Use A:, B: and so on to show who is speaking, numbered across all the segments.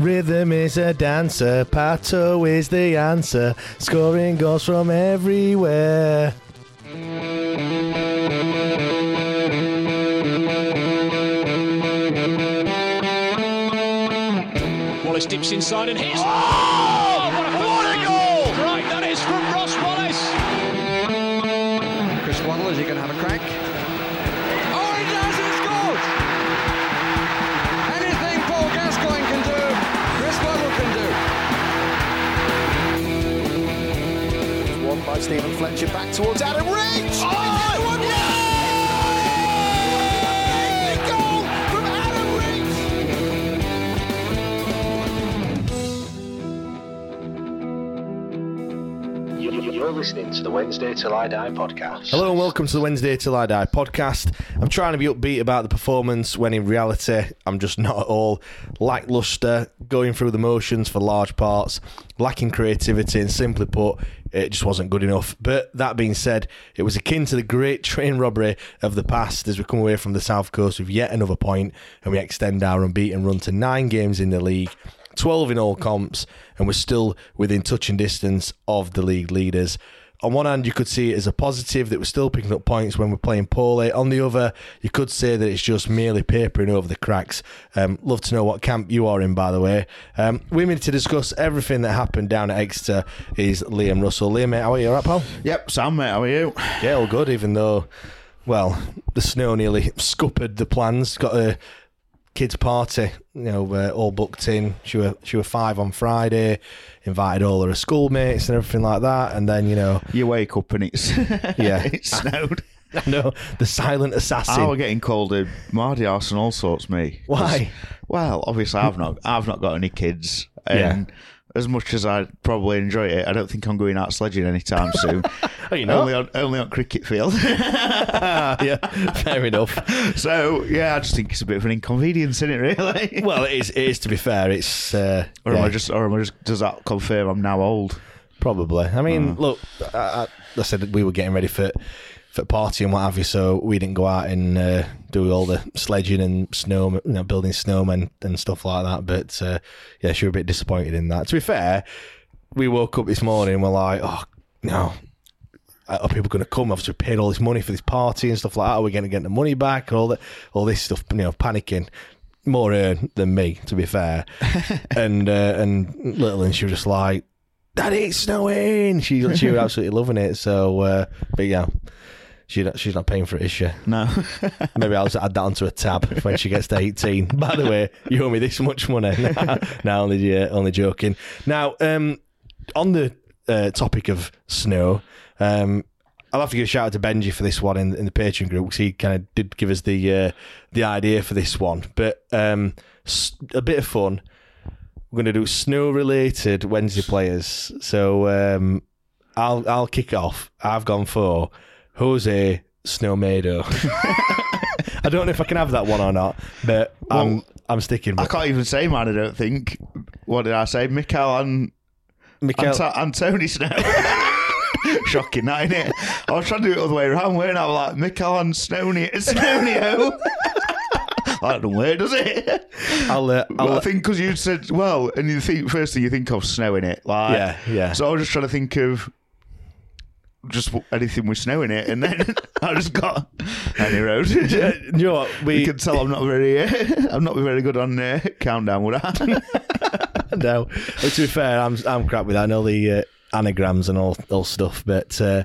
A: Rhythm is a dancer, Pato is the answer, scoring goals from everywhere.
B: Wallace dips inside and hits. Oh!
C: By Steven Fletcher back towards Adam Reach.
D: Oh,
C: one Yay! Goal from Adam Reach.
E: You're listening to the Wednesday Till I Die podcast.
A: Hello and welcome to the Wednesday Till I Die podcast. I'm trying to be upbeat about the performance when in reality I'm just not at all. Lackluster, going through the motions for large parts, lacking creativity, and simply put, it just wasn't good enough. But that being said, it was akin to the great train robbery of the past as we come away from the South Coast with yet another point and we extend our unbeaten run to nine games in the league. 12 in all comps, and we're still within touching distance of the league leaders. On one hand, you could see it as a positive that we're still picking up points when we're playing poorly. On the other, you could say that it's just merely papering over the cracks. Um, love to know what camp you are in, by the way. Um, me to discuss everything that happened down at Exeter is Liam Russell. Liam, mate, how are you? All right, pal?
F: Yep, Sam, mate, how are you?
A: Yeah, all good, even though, well, the snow nearly scuppered the plans. Got a kids' party, you know, uh, all booked in. She were she were five on Friday. Invited all her schoolmates and everything like that. And then you know,
F: You wake up and it's
A: Yeah.
F: it snowed.
A: I know the silent assassin.
F: I was getting called a Mardy arse and all sorts, me.
A: Why?
F: Well, obviously I've not I've not got any kids,
A: Yeah.
F: As much as I probably enjoy it, I don't think I'm going out sledging anytime soon.
A: Oh, you not?
F: Only on only on cricket field.
A: yeah, fair enough.
F: so yeah, I just think it's a bit of an inconvenience, isn't it? Really?
A: Well, it is. It is to be fair. It's uh,
F: or am
A: yeah,
F: I just or am I just does that confirm I'm now old?
A: probably. I mean, look, I, I, I said we were getting ready for for party and what have you, so we didn't go out and uh, do all the sledging and snow, you know, building snowmen and stuff like that. But uh, yeah, she was a bit disappointed in that. To be fair, we woke up this morning and we're like, oh no. Are people going to come? Obviously, we paid all this money for this party and stuff like that. Are we going to get the money back? All that, all this stuff. You know, panicking. More her than me, to be fair. and uh, and little and she was just like, "Daddy, it's snowing." She she was absolutely loving it. So, uh, but yeah, she she's not paying for it, is she?
F: No.
A: Maybe I'll just add that onto a tab when she gets to 18. By the way, you owe me this much money. no, only, uh, only joking. Now, um, on the uh, topic of snow, um, I'll have to give a shout out to Benji for this one in, in the Patreon group because he kind of did give us the uh, the idea for this one. But um, s- a bit of fun. We're going to do snow related Wednesday players. So um, I'll I'll kick off. I've gone for Jose Snowmado. I don't know if I can have that one or not, but I'm
F: Well,
A: I'm sticking.
F: I
A: with
F: can't even say mine. I don't think. What did I say? Mikel and
A: Mikel-
F: Anto- Antony Snow. Shocking, that innit? I was trying to do it the other way around, weren't I? Like, Mikel and Snowny, Snownio. that don't work, does it?
A: I'll, uh, I'll
F: I think because you said, well, and you think, first thing you think of snow in it. Like,
A: Yeah, yeah.
F: So I was just trying to think of just anything with snow in it, and then I just got any road.
A: you know what?
F: you
A: We
F: can tell I'm not very, uh, I'm not very good on uh, countdown, would I?
A: no. But to be fair, I'm I'm crap with that. I know the uh, anagrams and all all stuff, but. Uh,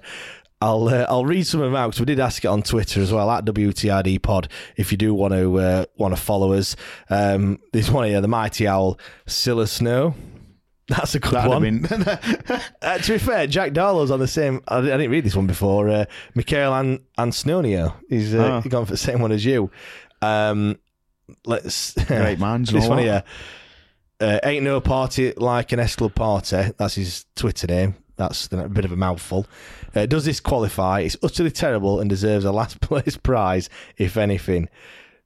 A: I'll uh, I'll read some of them out because we did ask it on Twitter as well at WTID Pod if you do want to uh, want to follow us. Um, there's one here, the Mighty Owl, Silla Snow. That's a good
F: That'd
A: one. Uh, to be fair, Jack Darlow's on the same. I, I didn't read this one before. Uh, Mikhail and Ansnonio. He's uh,
F: Oh.
A: gone for the same one as you. Um, let's
F: Great and
A: This one here. Uh, ain't no party like an S Club party. That's his Twitter name. That's a bit of a mouthful. Uh, does this qualify? It's utterly terrible and deserves a last place prize, if anything.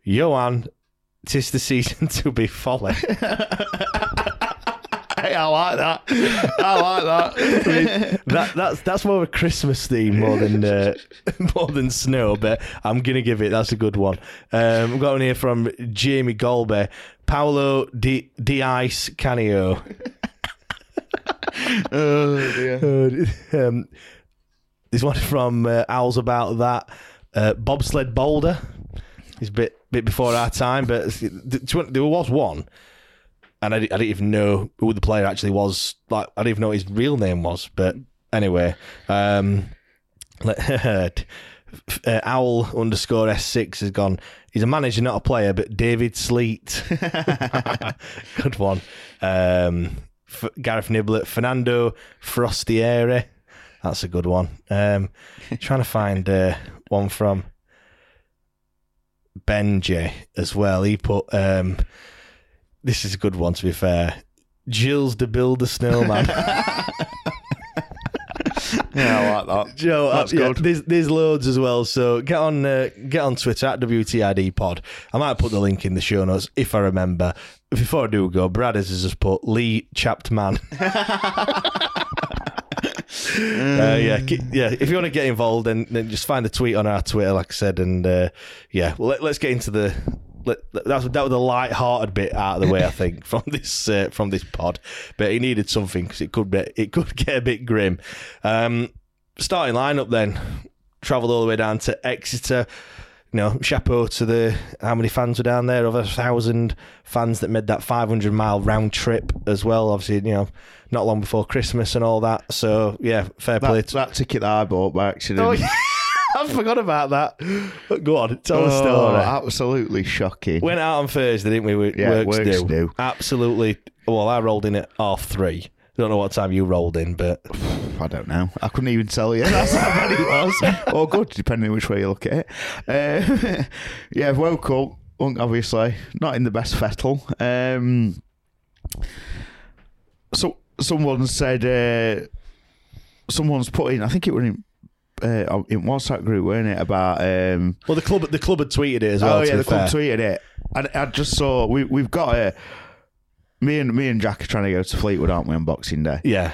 A: Johan, tis the season to be folly.
F: Hey, I like that. I like that.
A: that that's that's more of a Christmas theme more than uh, more than snow, but I'm gonna give it. That's a good one. Um, we've got one here from Jamie Golbe, Paolo Di Dice Canio.
F: oh dear.
A: Uh, um, there's one from uh, Owls about that. Uh, bobsled boulder. It's a bit bit before our time, but there was one, and I, di- I didn't even know who the player actually was. Like I didn't even know what his real name was. But anyway, um, uh, Owl underscore S6 has gone. He's a manager, not a player, but David Sleet. Good one. Um, F- Gareth Niblett, Fernando Frostiere. That's a good one. Um, trying to find uh, one from Benji as well. He put um, this is a good one to be fair. Jills to build a snowman.
F: Yeah, I like that.
A: Joe,
F: That's
A: uh, yeah,
F: good.
A: there's there's loads as well. So get on uh, get on Twitter at WTID Pod. I might put the link in the show notes if I remember. Before I do go, Brad has just put Lee Chapman. Uh, yeah, yeah. If you want to get involved, then, then just find the tweet on our Twitter, like I said, and uh, yeah. Well, let, let's get into the. Let, that's that was the light-hearted bit out of the way, I think, from this uh, from this pod. But he needed something because it could be it could get a bit grim. Um, starting lineup then travelled all the way down to Exeter. You know, chapeau to the how many fans were down there? Over a thousand fans that made that 500 mile round trip as well. Obviously, you know, not long before Christmas and all that. So yeah, fair play. To,
F: that ticket that I bought by accident.
A: oh, yeah. I forgot about that. Go on, tell the
F: Oh,
A: story.
F: absolutely shocking.
A: Went out on Thursday, didn't we? we
F: Yeah,
A: works, do. Absolutely. Well, I rolled in at half three. Don't know what time you rolled in, but
F: I don't know. I couldn't even tell you. That's how bad it was. or good, depending on which way you look at it. Uh, yeah, woke up, obviously, not in the best fettle. Um, so someone said, uh, someone's put in, I think it was in, uh, it was that group, weren't it? About um,
A: well, the club the club had tweeted it as well.
F: oh yeah, the club tweeted it. And I just saw we we've got a me and me and Jack are trying to go to Fleetwood, aren't we, on Boxing Day?
A: Yeah,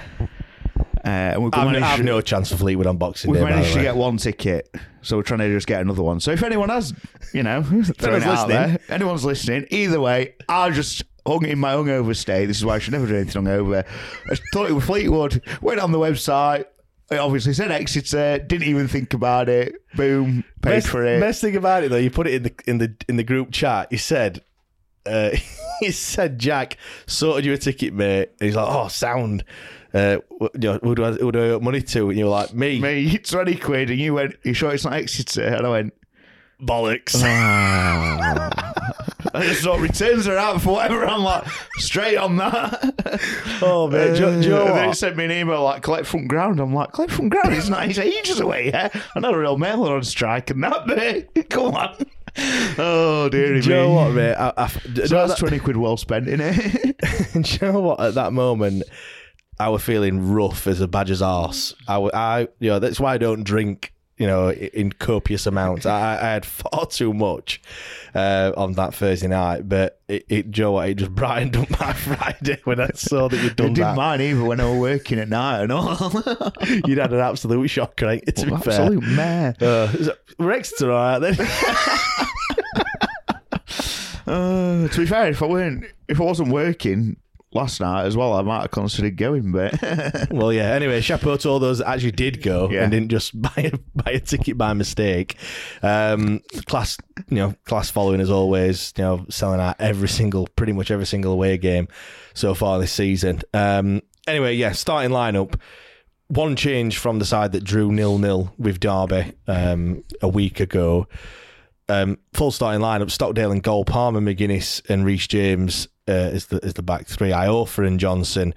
F: Uh, and we've
A: I've
F: to-
A: no chance for Fleetwood on Boxing
F: We've
A: Day. by
F: managed to get one ticket, so we're trying to just get another one. So if anyone has, you know, throwing it out
A: listening.
F: there, anyone's listening, either way, I just hung in my hungover state. This is why I should never do anything hungover. I thought it was Fleetwood. Went on the website. It obviously said Exeter. Didn't even think about it. Boom, paid
A: best,
F: for it.
A: Best thing about it though, you put it in the in the in the group chat. You said, uh, he said, Jack sorted you a ticket, mate. And he's like, oh, sound. Uh, you know, who do I who do I owe money to? And you were like, me,
F: Me, twenty quid, and you went. You sure it's not Exeter? And I went.
A: bollocks.
F: I just thought returns are out for whatever. I'm like straight on that.
A: oh man, do, you- do you know
F: and then he sent me an email like collect from ground. I'm like collect from ground. It's not. It's ages away. Yeah, I know a real mailer on strike and that bit. Come on. Oh dear
A: Do
F: me.
A: you know what, mate? I, I,
F: So that's
A: that-
F: twenty quid well spent in it.
A: do you know what? At that moment, I was feeling rough as a badger's arse. I, I, you know, that's why I don't drink you know, in copious amounts. I, I had far too much uh, on that Thursday night, but it, it Joe, it just brightened up my Friday when I saw that you'd
F: It
A: done
F: didn't
A: that.
F: mind either when I was working at night and all.
A: You'd had an absolute shock, right? To be
F: Absolute
A: fair.
F: mare.
A: Uh, is it- all right then.
F: Uh, to be fair, if I weren't, if I wasn't working last night as well, I might have considered going. But
A: well, yeah. Anyway, chapeau to all those that actually did go
F: Yeah.
A: and didn't just buy a, buy a ticket by mistake. Um, class, you know, class following as always. You know, selling out every single, pretty much every single away game so far this season. Um, anyway, yeah, starting lineup. One change from the side that drew nil nil with Derby um, a week ago. Um, full starting lineup: Stockdale and goal, Palmer, McGuinness, and Reece James uh, is the is the back three. Iorfa and Johnson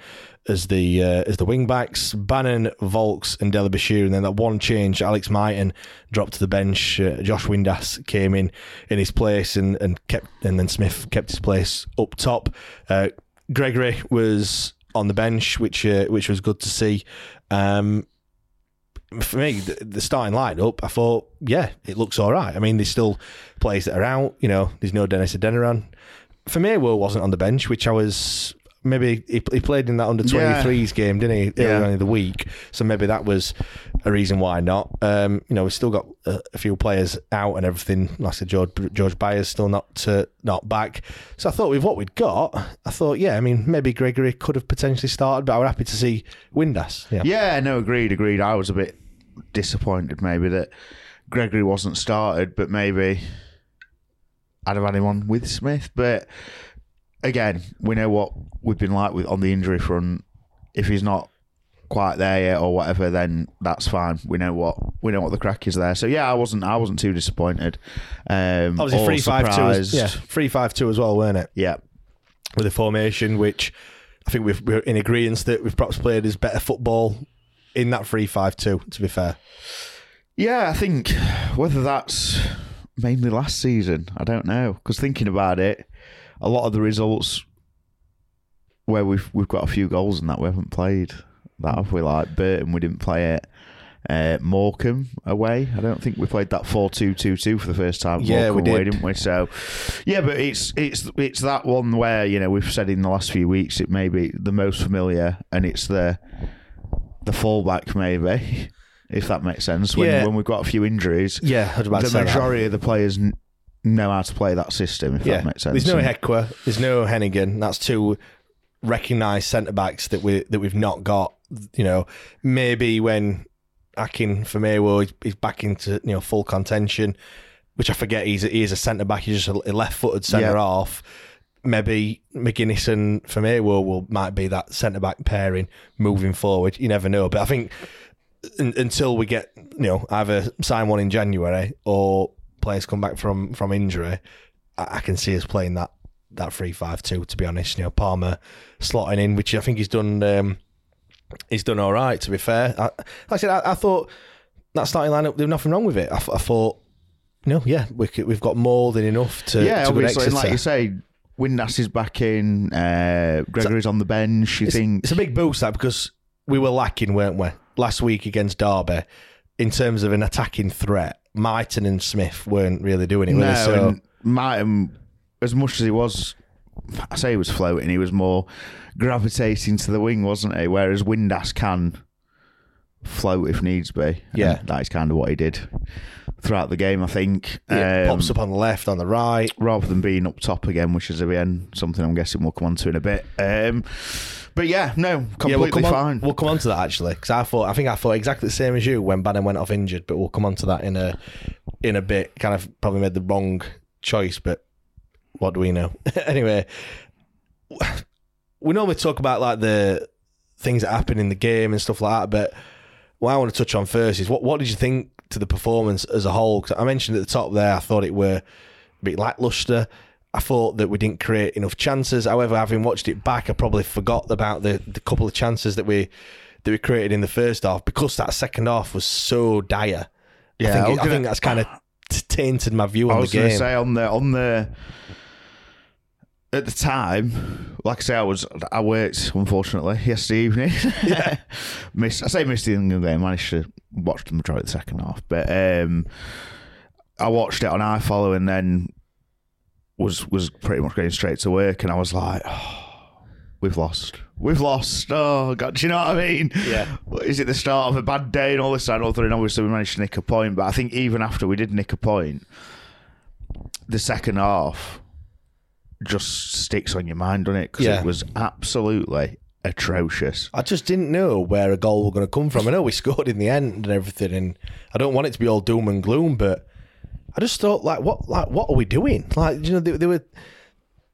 A: as the uh, as the wing backs. Bannon, Vaulks, and Dela Bashir, and then that one change: Alex Mighten dropped to the bench. Uh, Josh Windass came in in his place, and and kept and then Smith kept his place up top. Uh, Gregory was on the bench, which uh, which was good to see. Um, for me, the, the starting lineup, I thought, yeah, it looks all right. I mean, there's still players that are out. You know, there's no Dennis Adeniran. For me, Will wasn't on the bench, which I was maybe he, he played in that under 23s game, didn't he, earlier
F: Yeah.
A: in the week? So maybe that was a reason why not. Um, you know, we've still got a, a few players out and everything. Like I said, George, George Byers still not uh, not back. So I thought with what we'd got, I thought, yeah, I mean, maybe Gregory could have potentially started, but I was happy to see Windass. Yeah.
F: yeah, no, agreed, agreed. I was a bit disappointed maybe that Gregory wasn't started, but maybe I'd have had him on with Smith. But again, we know what we've been like with on the injury front. If he's not quite there yet or whatever, then that's fine. We know what we know what the crack is there. So yeah, I wasn't I wasn't too disappointed. Um,
A: Obviously, three five two. Yeah, three five two as well, weren't it?
F: yeah.
A: With a formation which I think we've, we're in agreement that we've perhaps played as better football in that three five two. To be fair,
F: Yeah, I think whether that's mainly last season, I don't know. Because thinking about it, a lot of the results where we've we've got a few goals and that we haven't played that have we like Burton we didn't play it. Uh, Morecambe away. I don't think we played that four two two two for the first time.
A: Yeah, we
F: Morecambe away,
A: did.
F: didn't we? So, yeah, but it's it's it's that one where you know we've said in the last few weeks it may be the most familiar, and it's the the fallback maybe, if that makes sense. When
A: Yeah.
F: when we've got a few injuries,
A: yeah, I was about to
F: the
A: say that.
F: majority of the players n- know how to play that system. If that makes sense.
A: there's no
F: And-
A: Ihiekwe, there's no Heneghan. That's two recognised centre backs that we that we've not got. You know, maybe when Akin for he's, he's back into you know full contention, which I forget he's he is a centre back. He's just a left footed centre
F: Yeah.
A: half. Maybe McGuinness and Firmino will might be that centre back pairing moving forward. You never know, but I think un- until we get you know either sign one in January or players come back from from injury, I, I can see us playing that that three five two. To be honest, you know Palmer slotting in, which I think he's done. Um, he's done all right. To be fair, I, like I said, I, I thought that starting lineup there was nothing wrong with it. I, I thought, no, yeah, we could, we've got more than enough to
F: yeah,
A: to
F: obviously, and like you say, Windass is back in. Uh, Gregory's on the bench. You
A: it's,
F: think?
A: it's a big boost that because we were lacking, weren't we, last week against Derby in terms of an attacking threat. Mighten and Smith weren't really doing it.
F: no,
A: they? So
F: and Martin, as much as he was, I say he was floating. He was more gravitating to the wing, wasn't he? Whereas Windass can float if needs be.
A: Yeah.
F: And that is kind of what he did throughout the game. I think.
A: it
F: Um,
A: pops up on the left, on the right.
F: rather than being up top again, which is again something I'm guessing we'll come on to in a bit. Um, but yeah, no, completely
A: yeah, we'll come
F: fine.
A: on. We'll come on to that actually because I thought I think I thought exactly the same as you when Bannon went off injured, but we'll come on to that in a in a bit. Kind of probably made the wrong choice, but what do we know? anyway, we normally talk about like the things that happen in the game and stuff like that, but what I want to touch on first is what what did you think to the performance as a whole? 'Cause I mentioned at the top there, I thought it were a bit lackluster. I thought that we didn't create enough chances. However, having watched it back, I probably forgot about the, the couple of chances that we that we created in the first half because that second half was so dire.
F: Yeah,
A: I think,
F: I
A: it- I think that's kind of tainted my view
F: I
A: on
F: was going to say on the on the at the time, like I say, I was I worked unfortunately yesterday evening. Yeah. missed. I say missed the England game. Managed to watch the majority of the second half, but um, I watched it on iFollow and then was was pretty much going straight to work, and I was like. Oh, We've lost. We've lost. Oh God, do you know what I mean?
A: Yeah.
F: Is it the start of a bad day and all this and all that? And obviously we managed to nick a point, but I think even after we did nick a point, the second half just sticks on your mind, doesn't it? Because
A: Yeah.
F: it was absolutely atrocious.
A: I just didn't know where a goal was going to come from. I know we scored in the end and everything, and I don't want it to be all doom and gloom, but I just thought, like, what, like, what are we doing? Like, you know, they, they were,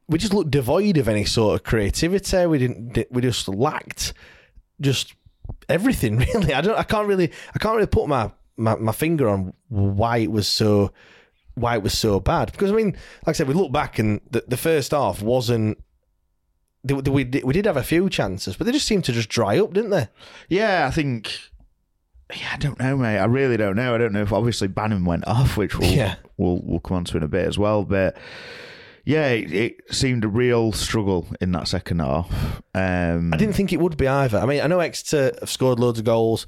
A: we just looked devoid of any sort of creativity. We didn't, we just lacked just everything. Really, I don't, I can't really, I can't really put my my, my finger on why it was so, why it was so bad. Because I mean, like I said, we look back and the, the first half wasn't. We we did have a few chances, but they just seemed to just dry up, didn't they?
F: Yeah, I think. Yeah, I don't know, mate. I really don't know. I don't know if obviously Bannon went off, which we'll
A: Yeah.
F: we'll, we'll come on to in a bit as well. But yeah, it, it seemed a real struggle in that second half. Um,
A: I didn't think it would be either. I mean, I know Exeter have scored loads of goals,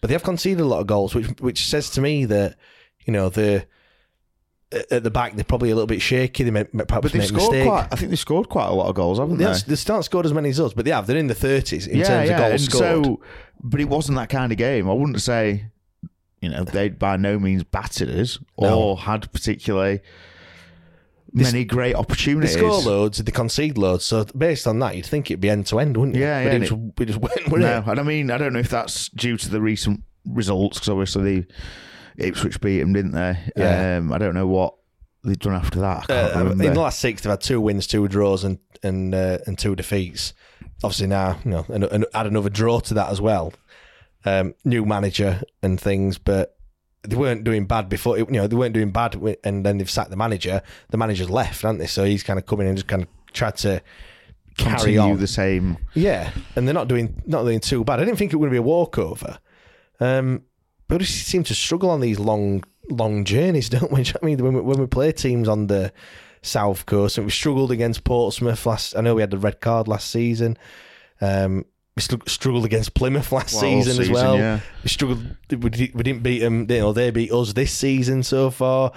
A: but they have conceded a lot of goals, which which says to me that you know the at the back they're probably a little bit shaky. They may, perhaps
F: But
A: make a
F: scored
A: mistake.
F: quite. I think they scored quite a lot of goals, haven't
A: They,
F: they?
A: they still scored as many as us, but they have. They're in the thirties in
F: yeah,
A: terms
F: yeah.
A: of goals
F: and
A: scored.
F: So, but it wasn't that kind of game. I wouldn't say, you know, they'd by no means battered us
A: No.
F: or had particularly many great
A: they
F: opportunities.
A: score loads, they concede loads. So based on that, you'd think it'd be end to end, wouldn't you?
F: Yeah, yeah.
A: but
F: yeah,
A: it just,
F: and
A: we just went
F: No,
A: it.
F: and I mean, I don't know if that's due to the recent results because obviously the Ipswich beat them, didn't they?
A: Yeah.
F: Um, I don't know what they've done after that.
A: Uh, in the last six, they've had two wins, two draws, and and uh, and two defeats. Obviously now, you know, and, and add another draw to that as well. Um, new manager and things, but they weren't doing bad before. You know, they weren't doing bad, and then they've sacked the manager. The manager's left, haven't they? So he's kind of come in and just kind of tried to carry
F: Continue
A: on.
F: the same.
A: Yeah, and they're not doing not doing too bad. I didn't think it was going to be a walkover, um, we just seem to struggle on these long long journeys, don't we? Do you know what I mean, when we, when we play teams on the south coast, and we struggled against Portsmouth last. I know we had the red card last season. Um, we struggled against Plymouth last
F: Well, all
A: season, as well.
F: yeah.
A: We struggled. We, we didn't beat them. You know, they beat us this season so far.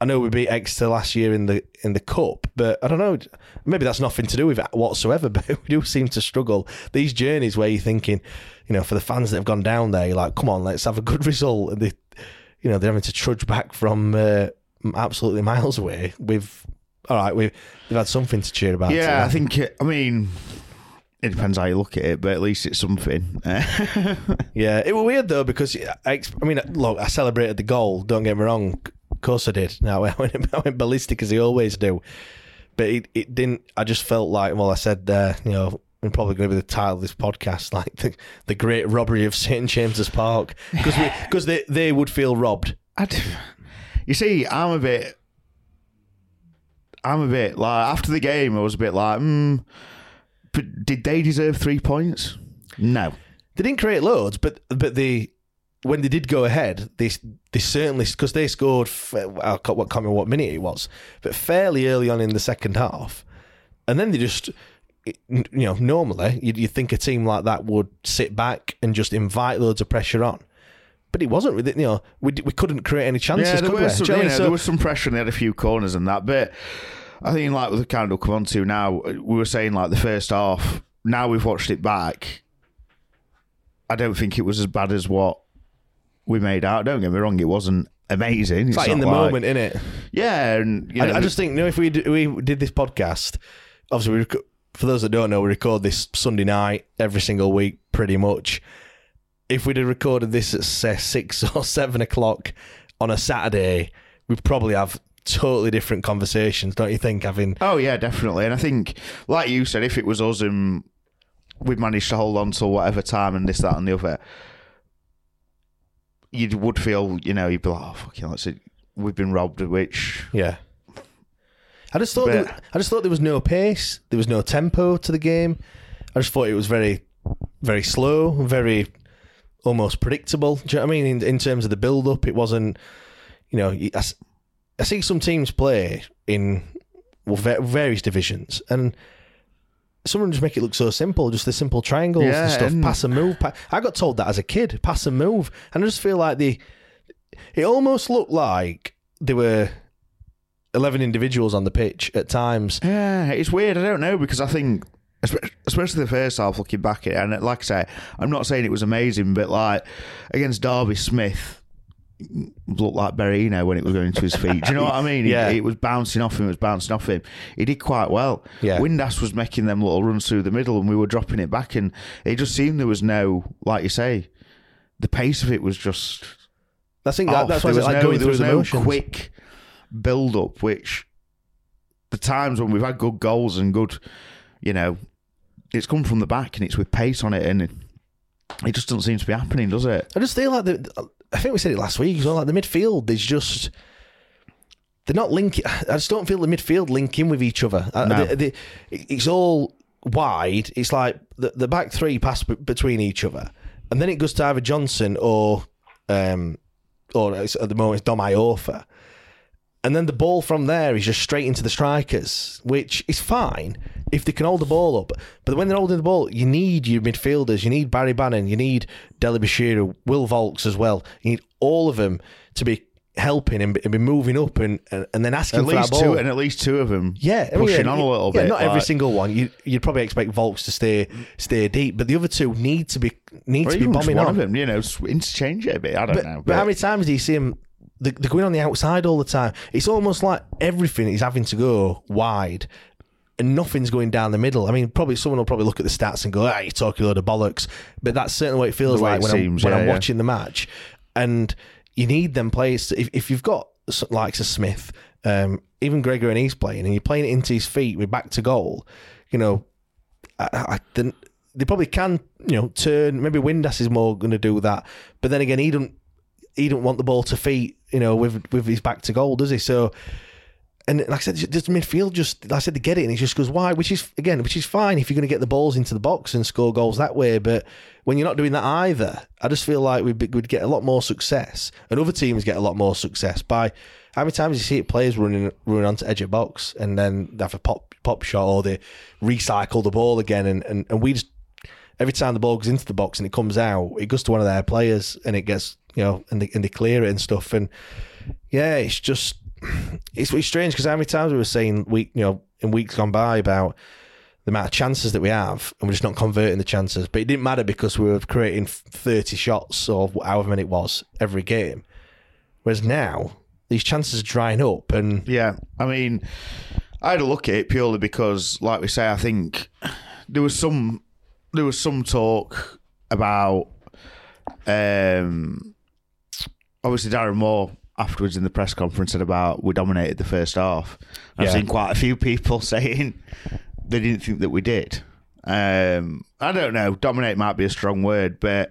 A: I know we beat Exeter last year in the in the cup, but I don't know. Maybe that's nothing to do with it whatsoever. But we do seem to struggle these journeys where you're thinking, you know, for the fans that have gone down there, you're like, come on, let's have a good result. And they, you know, they're having to trudge back from uh, absolutely miles away. We've all right. We've they've had something to cheer about.
F: Yeah, I think. It, I mean, it depends how you look at it, but at least it's something.
A: Yeah, it was weird though because I, I mean, look, I celebrated the goal. Don't get me wrong. Of course I did. Now I went, I went ballistic as he always do, but it, it didn't. I just felt like, well, I said there, you know, I'm probably going to be the title of this podcast, like the, the great robbery of St James's Park, because because they they would feel robbed.
F: I'd, you see, I'm a bit. I'm a bit like after the game, I was a bit like, hmm. But did they deserve three points? No.
A: They didn't create loads, but but they when they did go ahead, they they certainly because they scored. I can't, what can't remember what minute it was, but fairly early on in the second half, and then they just. You know, normally you'd, you'd think a team like that would sit back and just invite loads of pressure on, but it wasn't. really- You know, we we couldn't create any chances.
F: Yeah, there was, some,
A: Do you know what I
F: you
A: mean?
F: know,
A: So-
F: there was some pressure and they had a few corners and that. But I think, like with the kind of come on to now, we were saying like the first half. Now we've watched it back. I don't think it was as bad as what we made out. Don't get me wrong, it wasn't amazing.
A: It's like in the
F: not
A: moment, innit?
F: Yeah, and you know,
A: I, I just think, you know, if we d- we did this podcast, obviously, we rec- for those that don't know, we record this Sunday night every single week, pretty much. If we'd have recorded this at say six or seven o'clock on a Saturday, we'd probably have totally different conversations, don't you think? Having
F: Oh yeah, definitely. And I think, like you said, if it was us and we'd managed to hold on till whatever time and this, that, and the other, you would feel, you know, you'd be like, oh fucking, let's see, we've been robbed. Which
A: yeah, I just thought
F: But-
A: there, I just thought there was no pace, there was no tempo to the game. I just thought it was very, very slow, very almost predictable. Do you know what I mean? In, in terms of the build up, it wasn't. You know, I, s- I see some teams play in well, va- various divisions, and some of them just make it look so simple, just the simple triangles
F: Yeah,
A: and stuff.
F: and-
A: Pass and move. Pa- I got told that as a kid. Pass and move, and I just feel like the. It almost looked like there were eleven individuals on the pitch at times.
F: Yeah, it's weird. I don't know because I think, especially the first half, looking back at it, and like I say, I'm not saying it was amazing, but like against Derby Smith. Looked like Berino when it was going to his feet. Do you know what I mean?
A: Yeah.
F: It, was bouncing off him. It was bouncing off him. He did quite well.
A: Yeah.
F: Windass was making them little runs through the middle, and we were dropping it back, and it just seemed there was no, like you say, the pace of it was just
A: I think that, that's why
F: there was
A: like
F: no,
A: going
F: there was
A: the
F: no
A: motions.
F: quick build up, which the times when we've had good goals and good, you know, it's come from the back and it's with pace on it, and it, it just doesn't seem to be happening, does it?
A: I just feel like the. I think we said it last week as well. Like the midfield is just. They're not linking. I just don't feel the midfield linking with each other. Uh,
F: No.
A: they- they- it's all wide. It's like the, the back three pass b- between each other, and then it goes to either Johnson or, um, or at the moment it's Dom Iorfa. And then the ball from there is just straight into the strikers, which is fine if they can hold the ball up. But when they're holding the ball, you need your midfielders. You need Barry Bannon. You need Deli Bashir, Will Vaulks as well. You need all of them to be helping and be, moving up and, and, then asking
F: At
A: for that
F: least
A: ball.
F: two, and at least two of them,
A: yeah, I mean,
F: pushing
A: yeah,
F: on a little
A: yeah,
F: bit.
A: Not every single one. You, you'd probably expect Vaulks to stay stay deep, but the other two need to be need to be bombing
F: one
A: on.
F: of them, you know, interchange it a bit. I don't
A: But,
F: know.
A: but how many times do you see him? They're going on the outside all the time. It's almost like everything is having to go wide, and nothing's going down the middle. I mean, probably someone will probably look at the stats and go, "Ah, you're talking a load of bollocks." But that's certainly what it feels like
F: it
A: when
F: seems,
A: I'm when
F: yeah,
A: I'm
F: yeah.
A: watching the match. And you need them players. To, if if you've got likes of Smith, um, even Gregor and he's playing, and you're playing it into his feet with back to goal, you know, I, I, then they probably can, you know, turn. Maybe Windass is more going to do that, but then again, he don't he don't want the ball to feet, you know, with with his back to goal, does he? So, and like I said, just midfield, just like I said, they get it, and he just goes wide, which is again, which is fine if you're going to get the balls into the box and score goals that way. But when you're not doing that either, I just feel like we'd, be- we'd get a lot more success, and other teams get a lot more success by how many times you see it players running running onto edge of box and then they have a pop pop shot or they recycle the ball again, and, and, and we just every time the ball goes into the box and it comes out, it goes to one of their players and it gets you know and they, and they clear it and stuff. And yeah, it's just it's, strange because how many times we were saying week you know in weeks gone by about the amount of chances that we have and we're just not converting the chances. But it didn't matter because we were creating thirty shots or however many it was every game. Whereas now these chances are drying up and
F: Yeah, I mean, I had a look at it purely because, like we say, I think there was some there was some talk about um, obviously Darren Moore afterwards in the press conference said about we dominated the first half. I've seen quite a few people saying they didn't think that we did. Um, I don't know. Dominate might be a strong word, but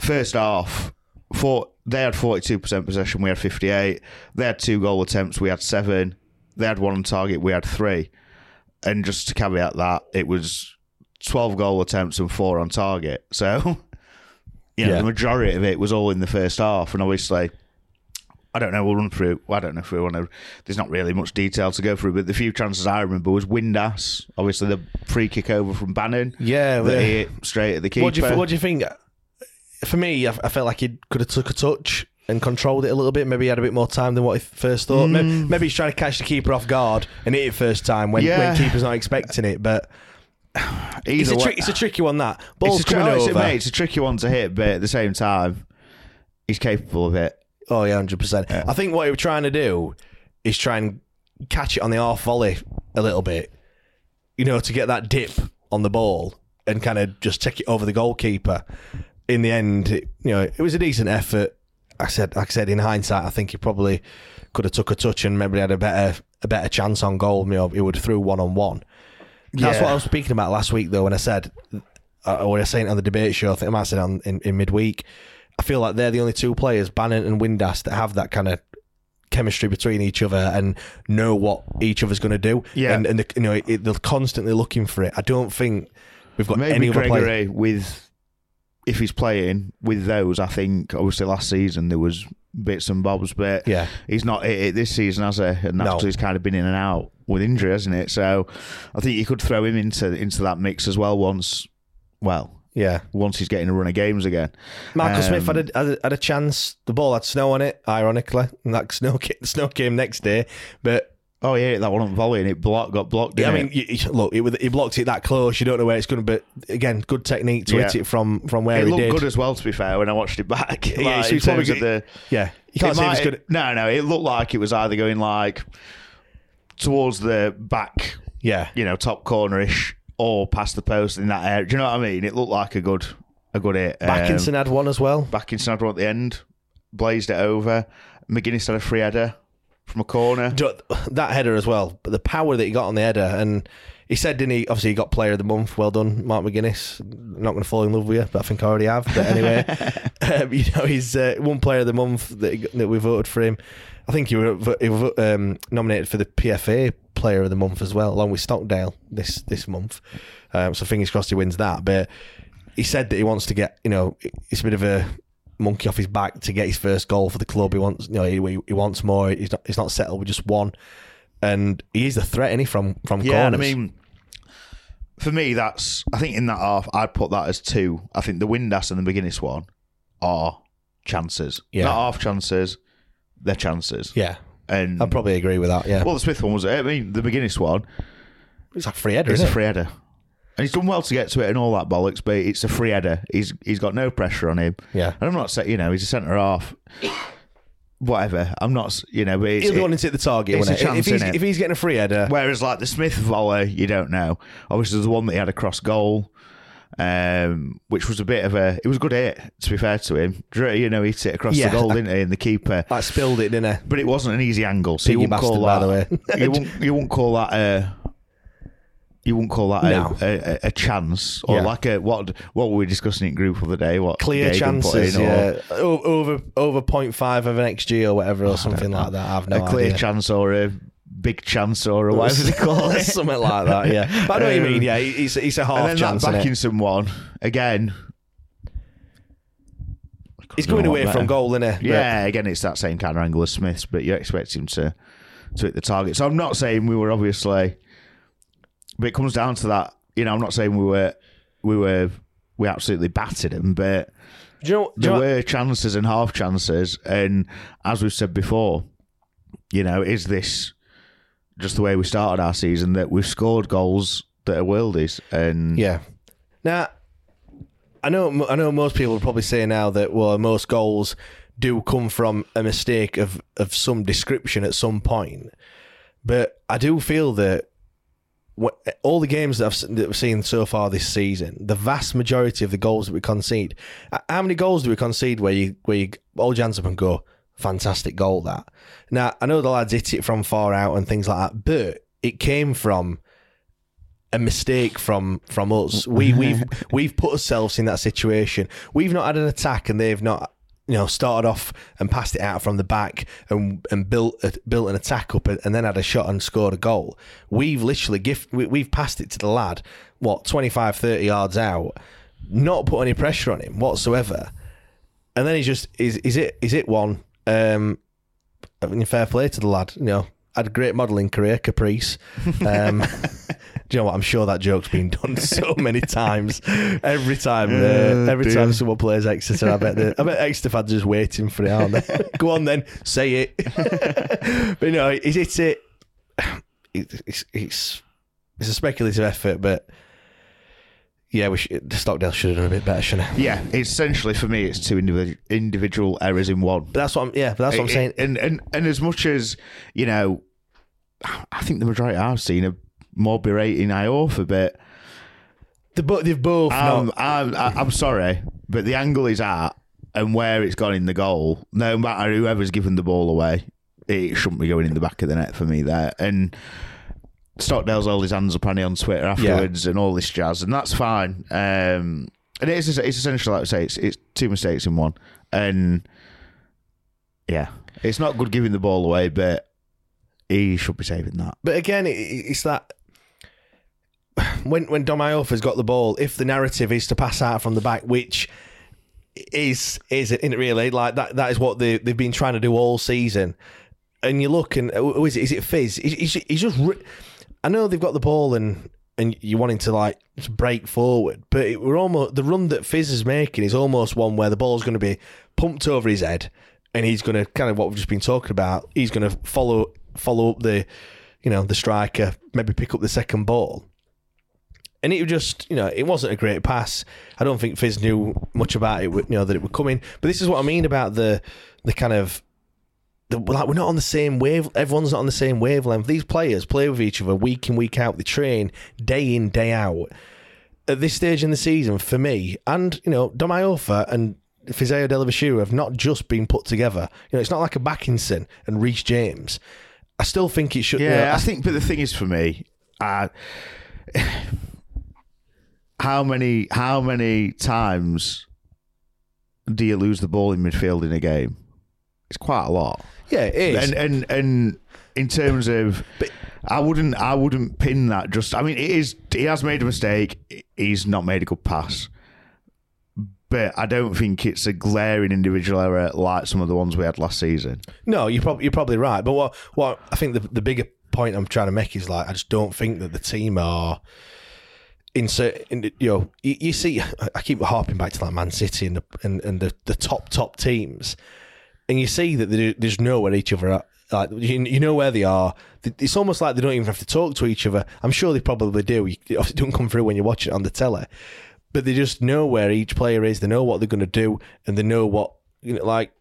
F: first half, for they had forty two percent possession, we had fifty eight. They had two goal attempts, we had seven. They had one on target, we had three. And just to caveat that, it was twelve goal attempts and four on target. So, you know,
A: Yeah.
F: the majority of it was all in the first half, and obviously. I don't know. We'll run through. I don't know if we want to. There's not really much detail to go through, but the few chances I remember was Windass. Obviously, the free kick over from Bannon.
A: yeah,
F: that he hit straight at the keeper.
A: What do you What do you think? For me, I, I felt like he could have took a touch and controlled it a little bit. Maybe he had a bit more time than what he first thought. Maybe, mm. maybe he's trying to catch the keeper off guard and hit it first time when,
F: Yeah.
A: when keeper's not expecting it. But it's a, tri- it's a tricky one. That ball's
F: it's a, tri-
A: coming
F: oh, it's, a, mate, it's a tricky one to hit, but at the same time, he's capable of it.
A: Oh yeah, hundred percent. I think what he was trying to do is try and catch it on the half volley a little bit, you know, to get that dip on the ball and kind of just take it over the goalkeeper. In the end, it, you know, it was a decent effort. I said, like I said, in hindsight, I think he probably could have took a touch and maybe had a better a better chance on goal. You know, he would have threw one on one. That's
F: Yeah.
A: what I was speaking about last week, though, when I said, uh, or I was saying it on the debate show, I think I might have said it on in, in midweek. I feel like they're the only two players, Bannon and Windass, that have that kind of chemistry between each other and know what each other's going to do.
F: Yeah.
A: and, and the, you know it, they're constantly looking for it. I don't think we've got
F: Maybe
A: any other players.
F: Gregory with, if he's playing with those, I think obviously last season there was bits and bobs, but
A: Yeah.
F: he's not hit it this season, has he? And that's
A: No.
F: he's kind of been in and out. with injury, hasn't it? So I think you could throw him into into that mix as well once. Well,
A: Yeah.
F: once he's getting a run of games again.
A: Michael
F: Um,
A: Smith had a, had, a, chance. The ball had snow on it, ironically. And that snow, ca- snow came next day. But
F: Oh yeah, that one on volley and it block, got blocked.
A: I mean,
F: it?
A: you, look, it, was- he blocked it that close. You don't know where it's going to be. Again, good technique to hit it from from where
F: it
A: he
F: looked
A: did.
F: good as well. To be fair, when I watched it back,
A: Yeah,
F: like, in
A: he's probably
F: the
A: yeah, you can't
F: it
A: say
F: might-
A: it's good.
F: No, no, it looked like it was either going like towards the back,
A: Yeah,
F: you know, top cornerish, or past the post in that area. Do you know what I mean? It looked like a good, a good hit. Um,
A: Bakinson had one as well.
F: Bakinson had one at the end, blazed it over. McGuinness had a free header from a corner.
A: That header as well, but the power that he got on the header, and he said, didn't he? Obviously, he got Player of the Month. Well done, Mark McGuinness. Not going to fall in love with you, but I think I already have. But anyway, um, you know, he's uh, one Player of the Month that, that we voted for him. I think he was, he was um, nominated for the PFA Player of the Month as well, along with Stockdale this this month. Um, so fingers crossed he wins that. But he said that he wants to get, you know, it's a bit of a monkey off his back to get his first goal for the club. He wants, you know, he, he wants more. He's not, he's not settled with just one, and he is a threat, any he, from from
F: Yeah, and I mean, for me, that's I think in that half, I'd put that as two. I think the Windass and the McGuinness one are chances,
A: Yeah.
F: not half chances. They're chances.
A: yeah,
F: and
A: I'd probably agree with that. Yeah,
F: well, the Smith one was. I mean, the McGuinness one
A: it's like free header,
F: It's a free header, and he's done well to get to it and all that bollocks. But it's a free header. He's he's got no pressure on him.
A: Yeah.
F: and I'm not saying you know he's a centre half. Whatever. I'm not. You know, but it's,
A: He'll be
F: it-
A: to hit the target.
F: it's a
A: it?
F: chance,
A: if, he's,
F: innit?
A: if he's getting a free header,
F: Whereas like the Smith volley, you don't know. Obviously, there's the one that he had across goal, um, which was a bit of a. It was a good hit, to be fair to him. You know, he hit it across
A: Yeah.
F: the goal, didn't he? And the keeper.
A: like spilled it, didn't he?
F: But it wasn't an easy angle, so you
A: Piggy
F: wouldn't call that.
A: by the way.
F: you wouldn't. You wouldn't call that a. You wouldn't call that
A: No.
F: a, a, a chance or
A: Yeah.
F: like a what? What were we discussing in group of the day? What
A: Clear chances,
F: or
A: yeah, O- over over 0.5 of an xg or whatever, or something like that. I've no
F: a clear
A: idea.
F: chance or a big chance or a whatever they call it.
A: something like that. Yeah, but I know what you
F: Um,
A: mean. Yeah, it's it's a half
F: and then
A: chance.
F: that
A: innit?
F: Bakinson one again.
A: He's going
F: done a lot
A: away from goal, isn't he?
F: Yeah, again, it's that same kind of angle as Smith's, but you expect him to to hit the target. So I'm not saying we were obviously, but it comes down to that. You know, I'm not saying we were we were we absolutely battered him, but
A: Do you know? Do you
F: there
A: know
F: were chances and half chances, and as we've said before, you know, is this just the way we started our season that we've scored goals that are worldies? And
A: Yeah. Now, I know I know most people would probably say now that well, most goals do come from a mistake of of some description at some point, but I do feel that. All the games that I've, seen so far this season, the vast majority of the goals that we concede, how many goals do we concede where you where you all hands up and go, fantastic goal that. Now I know the lads hit it from far out and things like that, but it came from a mistake from from us. We we've we've put ourselves in that situation. We've not had an attack, and they've not you know started off and passed it out from the back and and built a, built an attack up and, then had a shot and scored a goal. We've literally gift we, we've passed it to the lad what 25 30 yards out, not put any pressure on him whatsoever. And then he's just is is it is it one um I mean, fair play to the lad, you know. Had a great modelling career, Caprice. Um, you know what? I'm sure that joke's been done so many times. Every time, uh, every time someone plays Exeter, I bet the, I bet Exeter fans are just waiting for it, aren't they? Go on then, say it. but you know, is it it? It's it's it's a speculative effort, but yeah, we should, Stockdale should have done a bit better, shouldn't he?
F: yeah, it's essentially for me, it's two individual individual errors in one.
A: But that's what I'm. Yeah, but that's what I'm
F: It-
A: saying.
F: And and and as much as you know, I think the majority I've seen are more berating Iorfa, but
A: The, but they've both.
F: um,
A: not,
F: I'm I'm sorry, but the angle is at and where it's gone in the goal. No matter whoever's given the ball away, it shouldn't be going in the back of the net for me there. And Stockdale's all his hands up on on Twitter afterwards and all this jazz, and that's fine. Um, and it's it's essentially like I say, it's it's two mistakes in one, and yeah, it's not good giving the ball away, but he should be saving that.
A: But again, it's that when when Dom Iorfa's got the ball, if the narrative is to pass out from the back, which is is in it really like that that is what they they've been trying to do all season. and you look and oh, is it is it Fizz? He's, he's, just. ri- I know they've got the ball and and you want him to like break forward, but it, we're almost the run that Fizz is making is almost one where the ball's going to be pumped over his head, and he's going to kind of what we've just been talking about. He's going to follow follow up the, you know, the striker, maybe pick up the second ball. And it was just, you know, it wasn't a great pass. I don't think Fizz knew much about it, you know, that it would come in. But this is what I mean about the the kind of the, like we're not on the same wave. Everyone's not on the same wavelength. These players play with each other week in week out. They train day in day out. At this stage in the season, for me, and you know, Dom Iorfa and Fisayo Delabashir have not just been put together. You know, it's not like a Bakinson and Reece James. I still think it should.
F: Yeah,
A: you know,
F: I think. But the thing is, for me, uh, how many how many times do you lose the ball in midfield in a game? It's quite a lot.
A: yeah, it is.
F: And and and in terms of, I wouldn't I wouldn't pin that. Just I mean, it is. He has made a mistake. He's not made a good pass. But I don't think it's a glaring individual error like some of the ones we had last season.
A: No, you're probably you're probably right. But what what I think the the bigger point I'm trying to make is like I just don't think that the team are insert. In, you know, you, you see, I keep harping back to like Man City and the and, and the, the top top teams, and you see that there's nowhere each other. Are. Like you, you know where they are. It's almost like they don't even have to talk to each other. I'm sure they probably do. You- It don't come through when you watch it on the telly, but they just know where each player is. They know what they're going to do, and they know what you know. Like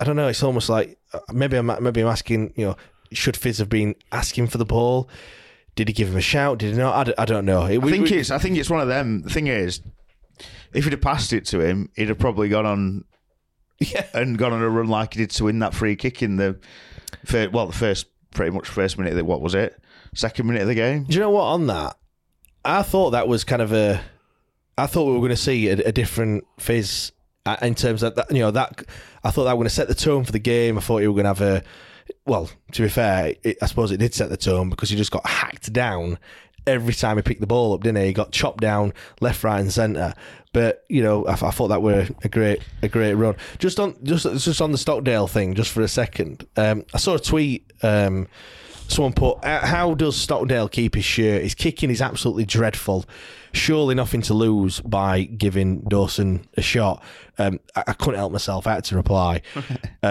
A: I don't know. It's almost like uh, maybe I'm maybe I'm asking. You know, should Fizz have been asking for the ball? Did he give him a shout? Did he not? I don't, I don't know. It-
F: I
A: we-
F: think
A: we-
F: it's I think it's one of them. The thing is, if he'd have passed it to him, he'd have probably gone on
A: yeah.
F: and gone on a run like he did to win that free kick in the fir- well, the first pretty much first minute. Of the, what was it? Second minute of the game.
A: Do you know what? On that, I thought that was kind of a. I thought we were going to see a, a different Fizz uh, in terms of that. You know that I thought that were going to set the tone for the game. I thought you were going to have a. Well, to be fair, it, I suppose it did set the tone because he just got hacked down every time he picked the ball up, didn't he? He got chopped down left, right, and centre. But you know, I, I thought that were a great, a great run. Just on, just just on the Stockdale thing, just for a second. Um, I saw a tweet. Um, someone put, "Uh, "How does Stockdale keep his shirt? His kicking is absolutely dreadful. Surely nothing to lose by giving Dawson a shot." Um, I, I couldn't help myself. I had to reply.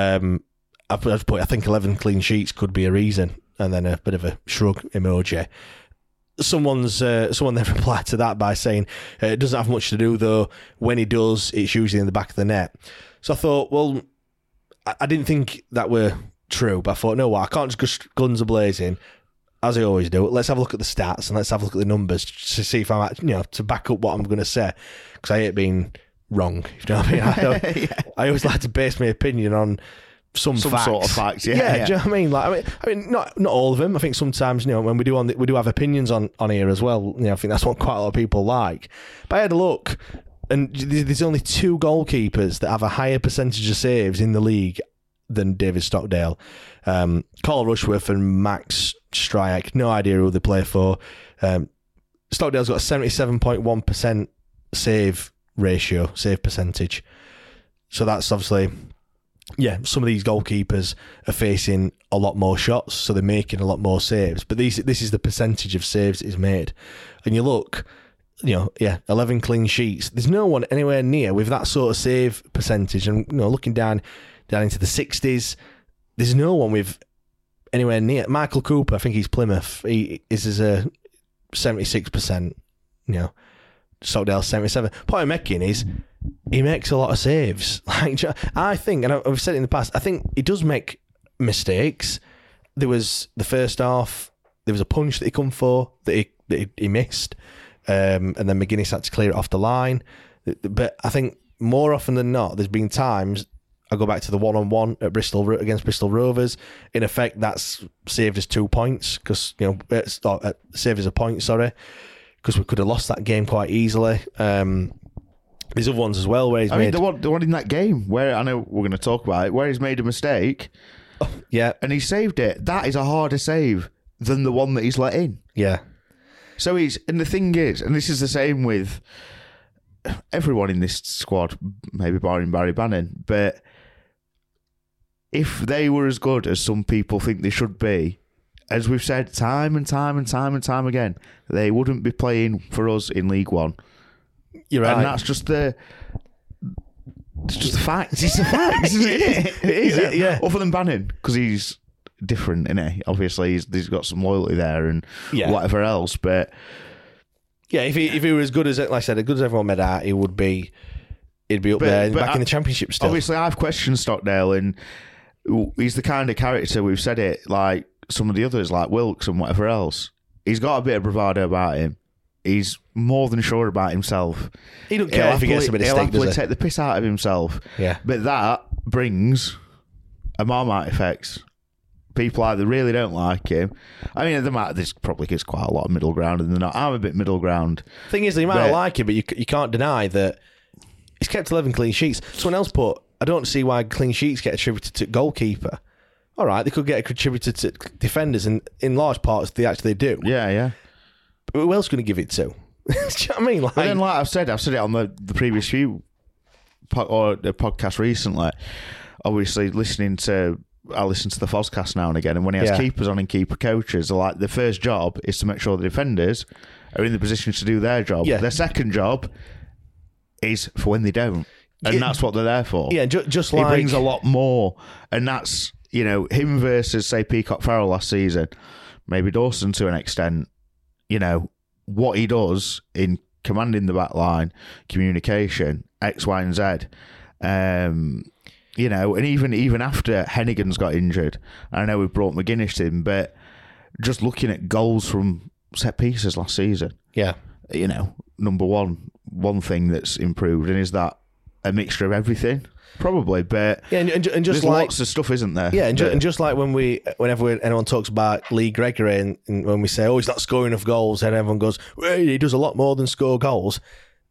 A: um, I put, I think eleven clean sheets could be a reason, and then a bit of a shrug emoji someone's uh, someone then replied to that by saying uh, it doesn't have much to do though. When he does, it's usually in the back of the net. So I thought, well, I, I didn't think that were true, but I thought, no, what? I can't just go guns a blazing. As I always do, let's have a look at the stats and let's have a look at the numbers to see if I'm, act- you know, to back up what I'm going to say because I hate being wrong. You know what I mean? I, don't- I always like to base my opinion on some,
F: Some
A: facts.
F: sort of facts, yeah,
A: yeah,
F: yeah.
A: do you know what I mean? Like, I mean, I mean, not not all of them. I think sometimes, you know, when we do on the, we do have opinions on on here as well. You know, I think that's what quite a lot of people like. But I had a look, and there's only two goalkeepers that have a higher percentage of saves in the league than David Stockdale. Um, Carl Rushworth and Max Stryjek. No idea who they play for. Um, Stockdale's got a seventy-seven point one percent save ratio, save percentage. So that's obviously yeah, some of these goalkeepers are facing a lot more shots, so they're making a lot more saves. But these, this is the percentage of saves that is made. And you look, you know, yeah, 11 clean sheets. There's no one anywhere near with that sort of save percentage. And, you know, looking down down into the 60s, there's no one with anywhere near. Michael Cooper, I think he's Plymouth. He is a 76%, you know, Stockdale 77. Point I'm making is he makes a lot of saves. Like I think, and I've said it in the past, I think he does make mistakes. There was the first half. There was a punch that he come for that he that he, missed, um, and then McGuinness had to clear it off the line. But I think more often than not, there's been times. I go back to the one-on-one at Bristol against Bristol Rovers. In effect, that's saved us two points because you know it's, uh, uh, saved us a point. Sorry, because we could have lost that game quite easily. Um, there's other ones as well where he's
F: I mean,
A: made.
F: the one, the one in that game where I know we're going to talk about it, where he's made a mistake
A: yeah,
F: and he saved it. That is a harder save than the one that he's let in.
A: yeah,
F: So he's, and the thing is, and this is the same with everyone in this squad, maybe barring Barry Bannan, but if they were as good as some people think they should be, as we've said time and time and time and time again, they wouldn't be playing for us in League One.
A: You're
F: that's just the. It's just a fact. It's a fact, isn't it?
A: It is,
F: know,
A: yeah.
F: Other than Bannan, because he's different, isn't he? Obviously, he's, he's got some loyalty there and
A: Yeah.
F: whatever else. But
A: Yeah, if he if he were as good as like I said, as good as everyone made out, he would be. He'd be up
F: But-
A: there, back in the championship still.
F: Obviously, I've questioned Stockdale, and he's the kind of character we've said it like some of the others, like Wilks and whatever else. He's got a bit of bravado about him. He's more than sure about himself.
A: He don't care if he gets a
F: happily-
A: mistake,
F: He'll happily
A: does he?
F: take the piss out of himself.
A: Yeah.
F: but that brings a Marmite effect. People either really don't like him. I mean, there might there's probably gets quite a lot of middle ground, and they're not. I'm a bit middle ground.
A: Thing is, you might
F: But-
A: not like him, but you c- you can't deny that he's kept eleven clean sheets. Someone else put, I don't see why clean sheets get attributed to goalkeeper. All right, they could get attributed to defenders, and in large parts they actually do.
F: Yeah, yeah.
A: Who else going to give it to? do you know what I mean? Like,
F: But then, like I've said, I've said it on the, the previous few po- or the podcast recently. Obviously, listening to I listen to the Fozcast now and again, and when he has
A: Yeah.
F: keepers on and keeper coaches, like the first job is to make sure the defenders are in the position to do their job.
A: Yeah.
F: Their second job is for when they don't, and
A: Yeah.
F: that's what they're there for.
A: yeah, ju- just
F: he
A: like
F: brings a lot more, and that's you know him versus say Peacock Farrell last season, maybe Dawson to an extent. You know what he does in commanding the back line, communication, X, Y, and Z. Um, you know, and even even after Heneghan's got injured, I know we've brought McGuinness in, but just looking at goals from set pieces last season,
A: yeah.
F: you know, number one, one thing that's improved, and is that a mixture of everything? Probably, but
A: Yeah, and, and, and just
F: there's
A: like
F: lots of stuff, isn't there?
A: Yeah, and, ju- and just like when we, whenever anyone talks about Lee Gregory, and, and when we say, "Oh, he's not scoring enough goals," and everyone goes, well, "He does a lot more than score goals."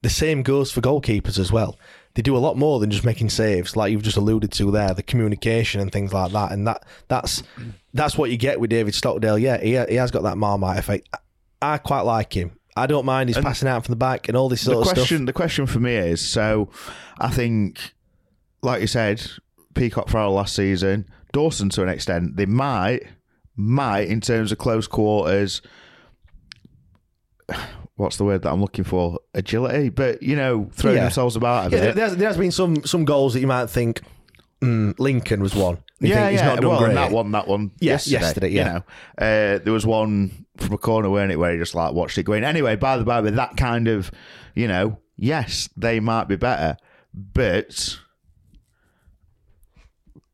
A: The same goes for goalkeepers as well. They do a lot more than just making saves, like you've just alluded to there, the communication and things like that. And that that's that's what you get with David Stockdale. Yeah, he he has got that Marmite effect. I, I quite like him. I don't mind his passing out from the back and all this sort
F: the
A: of
F: question,
A: stuff.
F: the question for me is, so I think, like you said, Peacock Farrell last season, Dawson to an extent, they might, might in terms of close quarters. What's the word that I'm looking for? Agility, but you know, throwing
A: Yeah.
F: themselves about a
A: Yeah,
F: bit.
A: there, has, there has been some some goals that you might think mm, Lincoln was one. You
F: yeah,
A: think he's
F: yeah.
A: not done
F: well, that one, that one,
A: Yeah,
F: yesterday.
A: yesterday, yeah.
F: You know, uh, there was one from a corner, weren't it, where he just like watched it going. Anyway, by the by, with that kind of, you know, yes, they might be better, but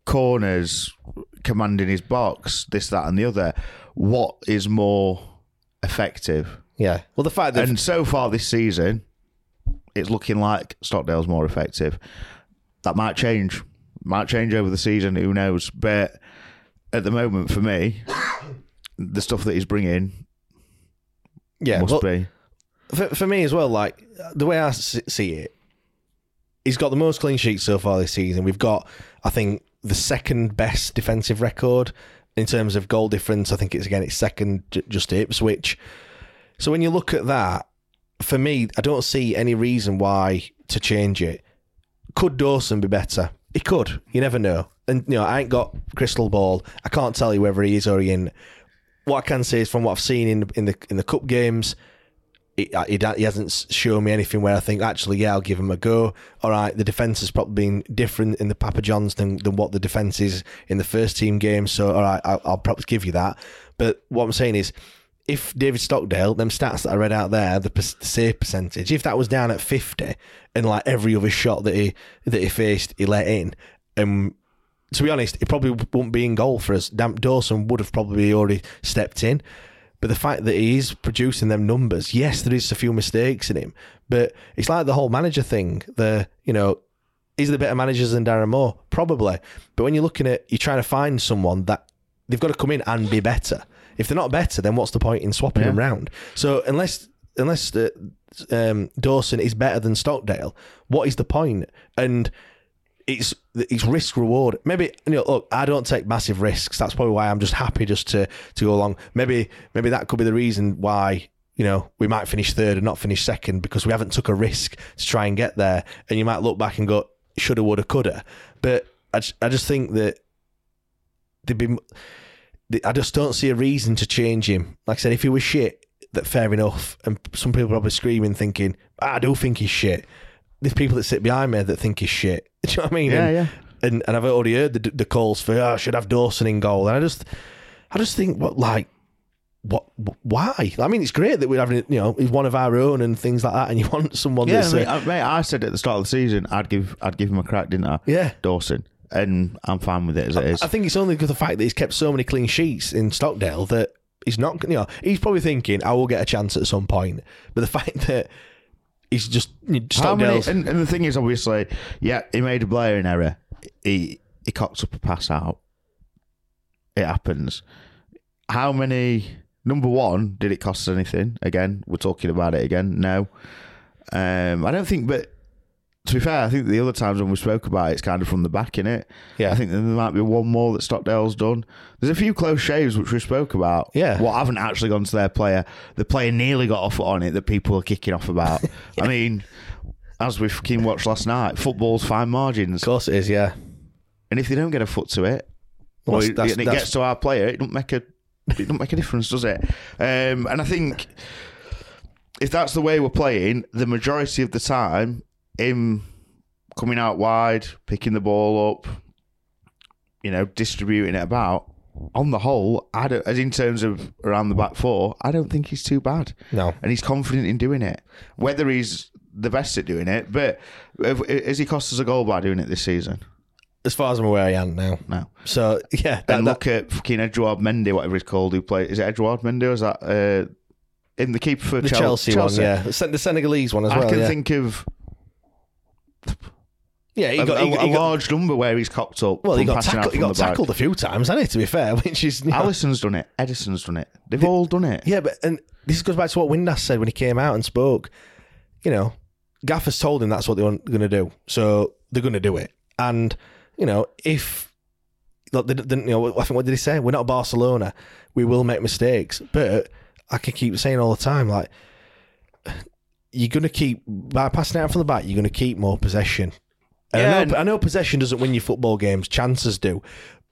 F: corners, commanding his box, this, that, and the other. What is more effective?
A: Yeah. Well, the fact that
F: And so far this season, it's looking like Stockdale's more effective. That might change. Might change over the season. Who knows? But at the moment, for me, the stuff that he's bringing
A: yeah,
F: must
A: well,
F: be.
A: for, for me as well, like the way I see it, he's got the most clean sheets so far this season. We've got, I think, the second best defensive record in terms of goal difference. I think it's again it's second just to Ipswich. So when you look at that, for me, I don't see any reason why to change it. Could Dawson be better? He could. You never know. And you know, I ain't got crystal ball. I can't tell you whether he is or he ain't. What I can say is from what I've seen in in the in the cup games, he, he, he hasn't shown me anything where I think actually yeah I'll give him a go. All right, the defense has probably been different in the Papa Johns than, than what the defense is in the first team game. So all right, I'll, I'll probably give you that. But what I'm saying is, if David Stockdale, them stats that I read out there, the, the save percentage, if that was down at 50 and like every other shot that he that he faced, he let in, um, to be honest, it probably wouldn't be in goal for us. Dam- Dawson would have probably already stepped in. But the fact that he is producing them numbers, yes, there is a few mistakes in him, but it's like the whole manager thing. The you know, is there better managers than Darren Moore? Probably. But when you're looking at, you're trying to find someone that they've got to come in and be better. If they're not better, then what's the point in swapping them round? So unless unless uh, um, Dawson is better than Stockdale, what is the point? And it's it's risk reward. Maybe you know, look, I don't take massive risks. That's probably why I'm just happy just to to go along. Maybe maybe that could be the reason why you know we might finish third and not finish second because we haven't took a risk to try and get there. And you might look back and go, shoulda, woulda, coulda. But I just, I just think that they'd be. I just don't see a reason to change him. Like I said, if he was shit, that fair enough. And some people probably screaming, thinking, "I do think he's shit." There's people that sit behind me that think he's shit. Do you know what I mean?
F: Yeah,
A: and,
F: yeah.
A: And and I've already heard the, the calls for, "Oh, I should have Dawson in goal." And I just, I just think, what like, what, why? I mean, it's great that we're having, you know, he's one of our own and things like that. And you want someone
F: Yeah,
A: that's,
F: I, mean,
A: uh,
F: I, mate, I said at the start of the season I'd give I'd give him a crack, didn't I?
A: Yeah.
F: Dawson, and I'm fine with it as it is.
A: I think it's only because of the fact that he's kept so many clean sheets in Stockdale that he's not, you know, he's probably thinking, I will get a chance at some point. But the fact that he's just,
F: How many, and, and the thing is, obviously, yeah, he made a blaring error. He he cocked up a pass out. It happens. How many? Number one, did it cost us anything? Again, we're talking about it again. No, um, I don't think. But to be fair, I think the other times when we spoke about it, it's kind of from the back in it.
A: Yeah.
F: I think there might be one more that Stockdale's done. There's a few close shaves which we spoke about.
A: Yeah.
F: what haven't actually gone to their player. The player nearly got off on it that people are kicking off about. I mean, as we fucking watched last night, football's fine margins.
A: of course it is, yeah.
F: And if they don't get a foot to it,
A: Well,
F: or it, and it
A: that's-
F: gets to our player, it don't make a it don't make a difference, does it? Um, and I think if that's the way we're playing, the majority of the time, him coming out wide, picking the ball up, you know, distributing it about. On the whole, I don't, as in terms of around the back four, I don't think he's too bad.
A: No.
F: and he's confident in doing it. Whether he's the best at doing it, but has he cost us a goal by doing it this season?
A: As far as I'm aware, I am now.
F: No.
A: So, yeah. That,
F: and
A: that-
F: look at fucking Edouard Mendy, whatever he's called, who played. Is it Edouard Mendy or is that uh, in the keeper for
A: the
F: Chel-
A: Chelsea, one, yeah. The the Senegalese one as
F: I
A: well, I
F: can
A: yeah.
F: think of
A: yeah, he got,
F: a-
A: he got,
F: a
A: he got-
F: large number where he's cocked up.
A: well, he got, tackled, he got
F: back.
A: tackled a few times, hasn't he, to be fair? Which is, you know-
F: Alisson's done it. Ederson's done it. They've all done it.
A: Yeah, but and this goes back to what Windass said when he came out and spoke. You know, Gaffer's told him that's what they're going to do, so they're going to do it. And you know, if they didn't, you know, I think what did he say? We're not Barcelona. We will make mistakes, but I can keep saying all the time, like you're going to keep by passing out from the back. You're going to keep more possession.
F: Yeah,
A: I, know, I know possession doesn't win you football games. Chances do.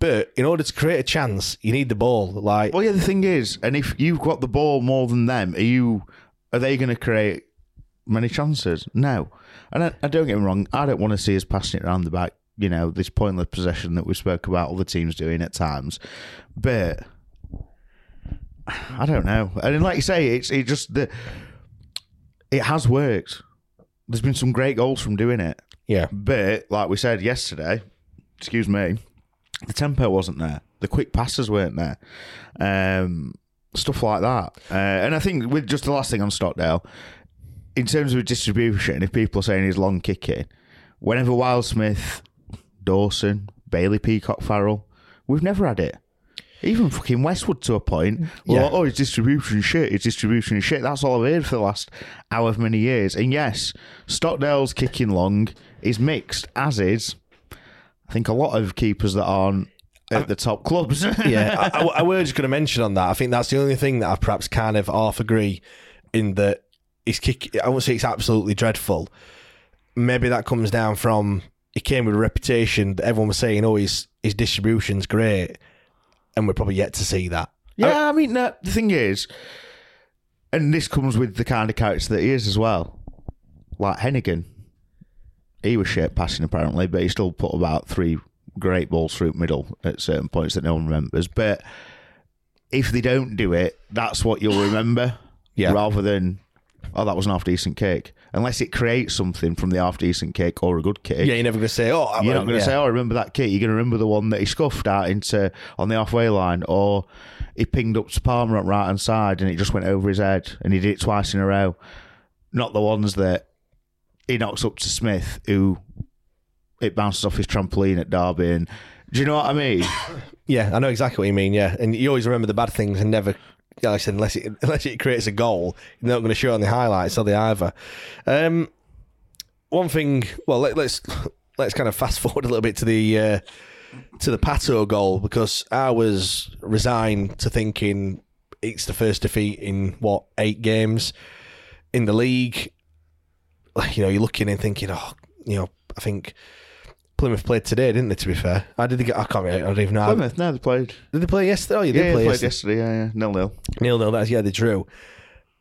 A: But in order to create a chance, you need the ball. Like
F: Well, yeah. The thing is, and if you've got the ball more than them, are you? Are they going to create many chances? No. And I, I don't get me wrong. I don't want to see us passing it around the back. You know, this pointless possession that we spoke about other teams doing at times. But I don't know. And like you say, it's it just the it has worked. There's been some great goals from doing it.
A: yeah,
F: But like we said yesterday, excuse me, the tempo wasn't there. The quick passes weren't there. Um, stuff like that. Uh, and I think with just the last thing on Stockdale, in terms of distribution, if people are saying he's long kicking, whenever Wildsmith, Dawson, Bailey Peacock Farrell, we've never had it. Even fucking Westwood to a point.
A: Yeah.
F: oh, his distribution shit. His distribution shit. That's all I've heard for the last however many years. And yes, Stockdale's kicking long is mixed, as is, I think, a lot of keepers that aren't at the top clubs.
A: yeah, I, I, I was just going to mention on that. I think that's the only thing that I perhaps kind of half agree in that his kick. I won't say it's absolutely dreadful. Maybe that comes down from he came with a reputation that everyone was saying, "Oh, his his distribution's great," and we're probably yet to see that.
F: Yeah, I mean, no, the thing is, and this comes with the kind of character that he is as well. Like Heneghan, he was shit passing apparently, but he still put about three great balls through middle at certain points that no one remembers. But if they don't do it, that's what you'll remember,
A: Yeah.
F: rather than oh, that was an half decent kick. Unless it creates something from the half decent kick or a good kick.
A: Yeah, you're never going to say, "Oh,
F: You're not going to
A: yeah.
F: say, "Oh, I remember that kick." You're going to remember the one that he scuffed out into on the halfway line, or he pinged up to Palmer on right hand side and it just went over his head, and he did it twice in a row. Not the ones that he knocks up to Smith, who it bounces off his trampoline at Derby. And do you know what I mean?
A: Yeah, I know exactly what you mean. Yeah, and you always remember the bad things and never, like I said, unless it unless it creates a goal, you're not going to show on the highlights, are they either? Um, one thing, well, let, let's let's kind of fast forward a little bit to the uh, to the Pato goal because I was resigned to thinking it's the first defeat in what eight games in the league. You know, you're looking and thinking, oh, you know, I think Plymouth played today, didn't they? To be fair, I did. They get, I can't. Remember, I don't even know.
F: Plymouth, no, they played.
A: Did they play yesterday? Oh, you
F: Yeah,
A: did
F: they
A: play
F: played
A: yesterday.
F: yesterday. Yeah, yeah, nil nil.
A: Nil nil. That's yeah, they drew.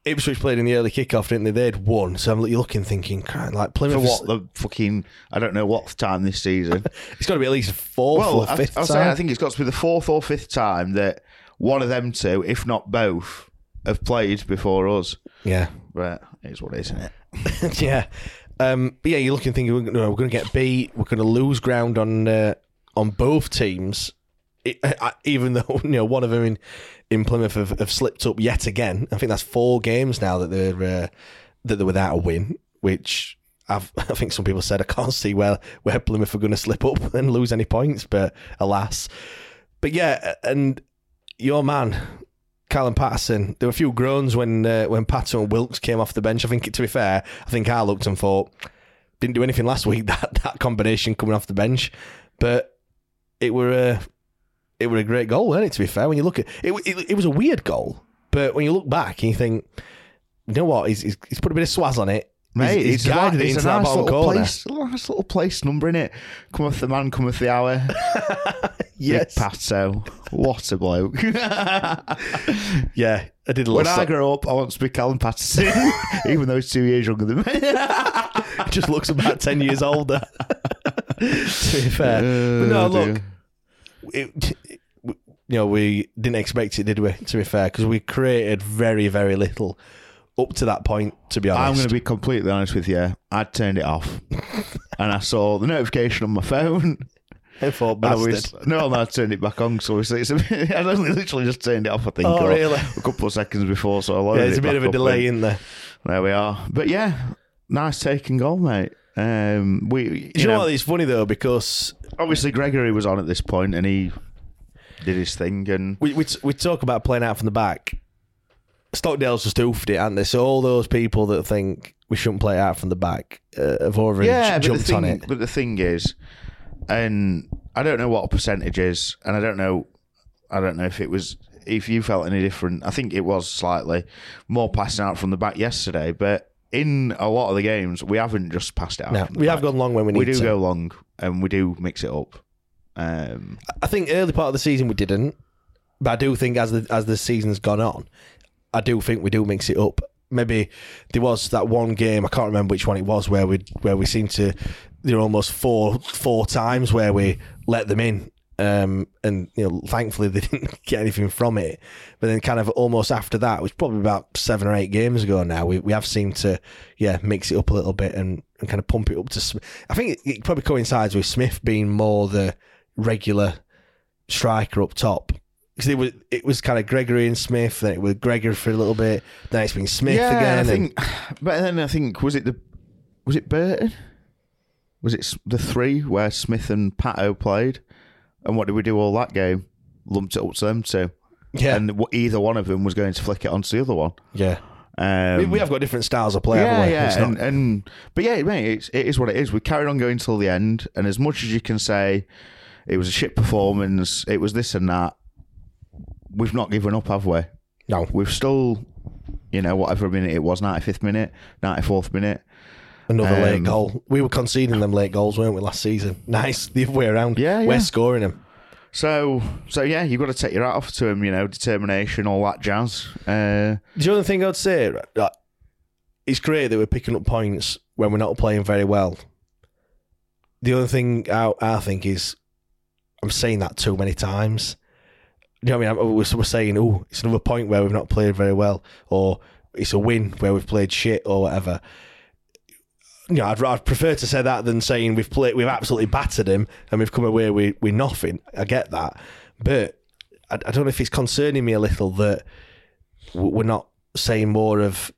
A: Ipswich played in the early kickoff, didn't they? They'd won. So I'm you're looking, thinking, "Christ, like
F: For
A: Plymouth.
F: what the fucking? I don't know what time this season.
A: It's got to be at least fourth
F: well,
A: or
F: I,
A: fifth
F: I was
A: time.
F: saying I think it's got to be the fourth or fifth time that one of them two, if not both, have played before us.
A: yeah,
F: But it is what it is, isn't it?
A: yeah, um, but yeah. You're looking, thinking, we're, no, we're going to get beat. We're going to lose ground on uh, on both teams. It, even though you know one of them in in Plymouth have, have slipped up yet again. I think that's four games now that they're uh, that they're without a win, which. I've, I think some people said I can't see where, where Plymouth are going to slip up and lose any points, but alas. But yeah, and your man, Callum Paterson, there were a few groans when uh, when Paterson and Wilks came off the bench. I think, to be fair, I think I looked and thought, didn't do anything last week, that, that combination coming off the bench. But it were a, it were a great goal, wasn't it, to be fair? When you look at it, it, it was a weird goal. But when you look back and you think, you know what, he's, he's, he's put a bit of swaz on it.
F: Mate,
A: he's, he's
F: it's,
A: guided it into that
F: nice
A: bottom corner.
F: place, a nice little place number in it. Cometh the man, cometh the hour.
A: Yes.
F: Big Pato, what a bloke.
A: Yeah, I did a little
F: when I
A: sec-
F: grow up, I want to be Callum Paterson, even though he's two years younger than me.
A: just looks about 10 years older. to be fair. but no,
F: Oh,
A: look, it, it- you know, we didn't expect it, did we, to be fair? Because we created very, very little up to that point, to be honest.
F: I'm going to be completely honest with you. I turned it off, and I saw the notification on my phone.
A: I thought,
F: And I
A: bastard.
F: no, no, I turned it back on. So it's, it's a bit, I only literally just turned it off. I think.
A: Oh, really?
F: A couple of seconds before, so I
A: Yeah,
F: loaded
A: there's
F: it
A: a bit of a delay in there.
F: There we are. But yeah, nice taking goal, mate. Um, we, you,
A: Do you know,
F: know,
A: what? It's funny, though, because
F: obviously Gregory was on at this point, and he did his thing, and
A: we, we, we talk about playing out from the back. Stockdale's just oofed it, aren't they? So all those people that think we shouldn't play out from the back uh, have already
F: yeah,
A: j- jumped
F: thing,
A: on it.
F: But the thing is, and I don't know what a percentage is, and I don't know, I don't know if it was if you felt any different. I think it was slightly more passing out from the back yesterday, but in a lot of the games, we haven't just passed it out.
A: No, we have gone long when we need. To.
F: We do
A: to.
F: go long, and we do mix it up. Um,
A: I think early part of the season we didn't, but I do think as the as the season's gone on, I do think we do mix it up. Maybe there was that one game I can't remember which one it was where we where we seemed to there were almost four four times where we let them in. Um, and you know, thankfully they didn't get anything from it. But then, kind of almost after that, was probably about seven or eight games ago now. We we have seemed to, yeah, mix it up a little bit and, and kind of pump it up to. I think it, it probably coincides with Smith being more the regular striker up top. Because it was it was kind of Gregory and Smith, then it was Gregory for a little bit, then it's been Smith
F: yeah,
A: again.
F: I think, but then I think was it the was it Burton? Was it the three where Smith and Pato played? And what did we do all that game? Lumped it up to them two.
A: Yeah.
F: And either one of them was going to flick it onto the other one.
A: yeah,
F: Um,
A: we, we have got different styles of play.
F: yeah,
A: haven't we?
F: yeah,
A: not-
F: and, and but yeah, mate, it's, it is what it is. We carried on going till the end, and as much as you can say it was a shit performance, it was this and that. We've not given up, have we?
A: no,
F: We've still, you know, whatever minute it was, ninety fifth minute, ninety fourth minute.
A: another late
F: um,
A: goal. We were conceding them late goals, weren't we, last season? Nice, the other way around.
F: Yeah,
A: we're scoring them.
F: So, so yeah, you've got to take your hat off to him. You know, determination, all that jazz. Uh,
A: The other thing I'd say, it's great that we're picking up points when we're not playing very well. The other thing I, I think is, I'm saying that too many times. You know what I mean? We're, we're saying, oh, it's another point where we've not played very well, or it's a win where we've played shit, or whatever. You know, I'd, I'd prefer to say that than saying we've played, we've absolutely battered him and we've come away with, with nothing. I get that, but I, I don't know if it's concerning me a little that we're not saying more of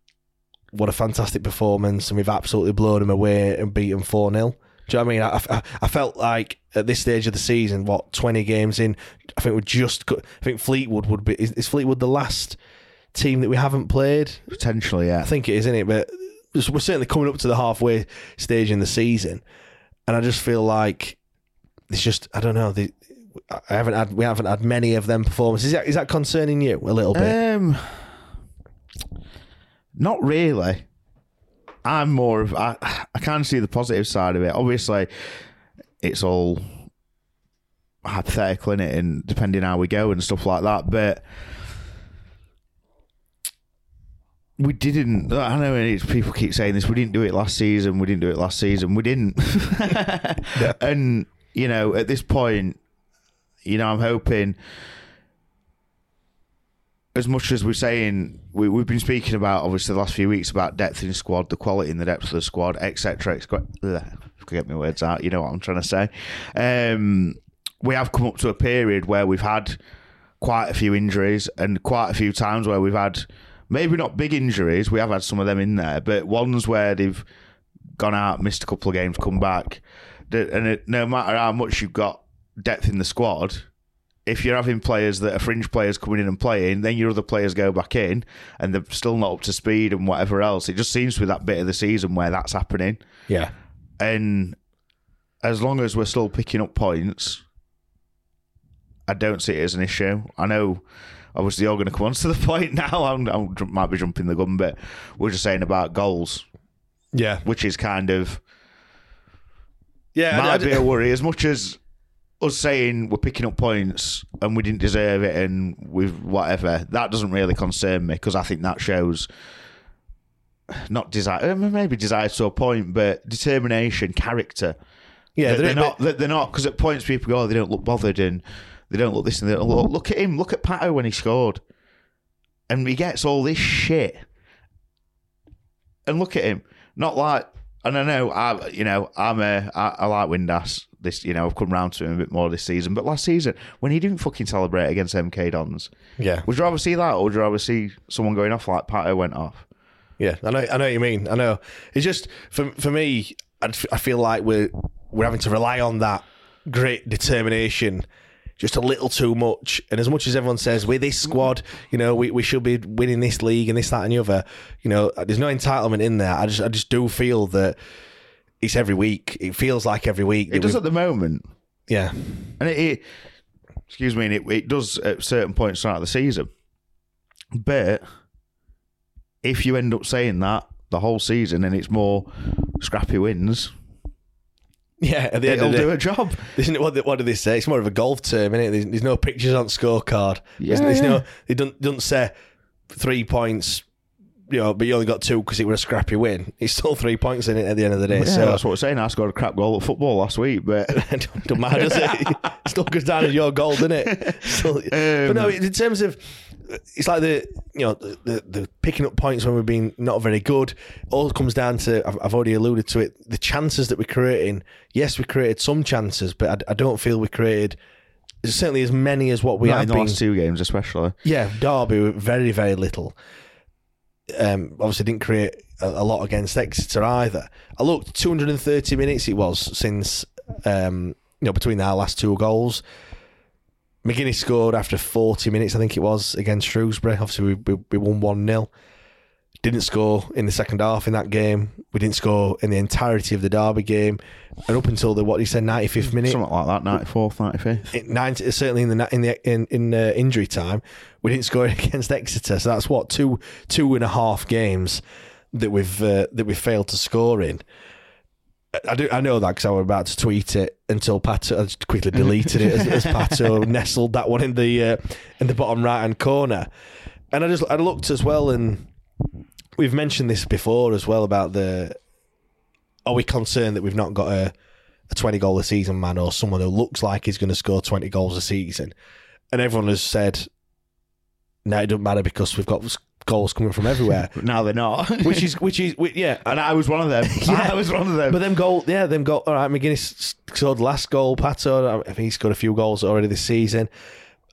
A: what a fantastic performance and we've absolutely blown them away and beaten 4 0. Do you know what I mean? I, I, I felt like at this stage of the season, what, 20 games in, I think we're just, I think Fleetwood would be, is, is Fleetwood the last team that we haven't played?
F: potentially, yeah.
A: I think it is, isn't it? But we're certainly coming up to the halfway stage in the season, and I just feel like it's just I don't know. The, I haven't had we haven't had many of them performances. Is that, is that concerning you a little bit?
F: Um, not really. I'm more of I. I can see the positive side of it. Obviously, it's all hypothetical in it, and depending how we go and stuff like that. But we didn't. I know it's, people keep saying this. We didn't do it last season. We didn't do it last season. We didn't. And you know, at this point, you know, I'm hoping. As much as we're saying, we, we've been speaking about obviously the last few weeks about depth in squad, the quality and the depth of the squad, etc. etc. Get my words out. You know what I'm trying to say. Um, we have come up to a period where we've had quite a few injuries and quite a few times where we've had maybe not big injuries. We have had some of them in there, but ones where they've gone out, missed a couple of games, come back, and it, no matter how much you've got depth in the squad, if you're having players that are fringe players coming in and playing, then your other players go back in and they're still not up to speed and whatever else. It just seems to be that bit of the season where that's happening.
A: Yeah.
F: And as long as we're still picking up points, I don't see it as an issue. I know, obviously, you're going to come on to the point now. I might be jumping the gun, but we're just saying about goals.
A: Yeah.
F: Which is kind of.
A: Yeah.
F: Might
A: I, I,
F: be a worry. As much as us saying we're picking up points and we didn't deserve it and with whatever, that doesn't really concern me because I think that shows not desire, maybe desire to a point, but determination, character.
A: Yeah,
F: they're, they're not. They're not because at points people go, oh, they don't look bothered and they don't look this and they don't look. Look at him. Look at Pato when he scored, and he gets all this shit. And look at him. Not like, and I know I, you know, I'm a, I, I like Windass. This, you know, I've come round to him a bit more this season. But last season, when he didn't fucking celebrate against MK Dons,
A: yeah,
F: would you rather see that or would you rather see someone going off like Pato went off?
A: Yeah, I know. I know what you mean. I know. It's just for for me. I feel like we're we're having to rely on that great determination just a little too much. And as much as everyone says, with this squad, you know, we, we should be winning this league and this, that, and the other, you know, there's no entitlement in there. I just I just do feel that it's every week. It feels like every week.
F: It does at the moment.
A: Yeah.
F: And it, it excuse me, and it, it does at certain points throughout the season. But if you end up saying that the whole season and it's more scrappy wins,
A: yeah, at the end
F: it'll
A: do
F: a job.
A: Isn't it? What, what do they say? It's more of a golf term, isn't it? There's, there's no pictures on scorecard.
F: Yeah,
A: there's, there's no. They don't don't say three points. You know, but you only got two because it was a scrappy win. It's still three points in it at the end of the day.
F: Yeah,
A: so
F: that's what I'm saying. I scored a crap goal at football last week, but
A: it don't, matter, does it? still goes down as your goal, doesn't it? Still, um, but no, in terms of it's like the you know the, the, the picking up points when we've been not very good. All comes down to I've, I've already alluded to it. The chances that we're creating. Yes, we created some chances, but I, I don't feel we created certainly as many as what we
F: not
A: have
F: in the
A: been.
F: last two games, especially.
A: Yeah, Derby very very little. Um, obviously didn't create a, a lot against Exeter either. I looked 230 minutes it was since um, you know between our last two goals. McGuinness scored after 40 minutes, I think it was, against Shrewsbury. Obviously, we, we, we won 1 0. Didn't score in the second half in that game. We didn't score in the entirety of the Derby game. And up until the, what he said, 95th minute.
F: Something like that, 94th, 95th.
A: 90, certainly in the in the in, in uh, injury time, we didn't score against Exeter. So that's what two two and a half games that we've uh, that we failed to score in. I do. I know that because I was about to tweet it until Pato. I just quickly deleted it as, as Pato nestled that one in the uh, in the bottom right hand corner. And I just I looked as well, and we've mentioned this before as well about the. Are we concerned that we've not got a a twenty goal a season man or someone who looks like he's going to score twenty goals a season? And everyone has said, no, it doesn't matter because we've got goals coming from everywhere.
F: now they're not.
A: which is which is which, yeah.
F: And I was one of them.
A: Yeah.
F: I was one of them.
A: But them goal, yeah, them goal. All right, McGuinness scored last goal. Pato, I think he scored a few goals already this season.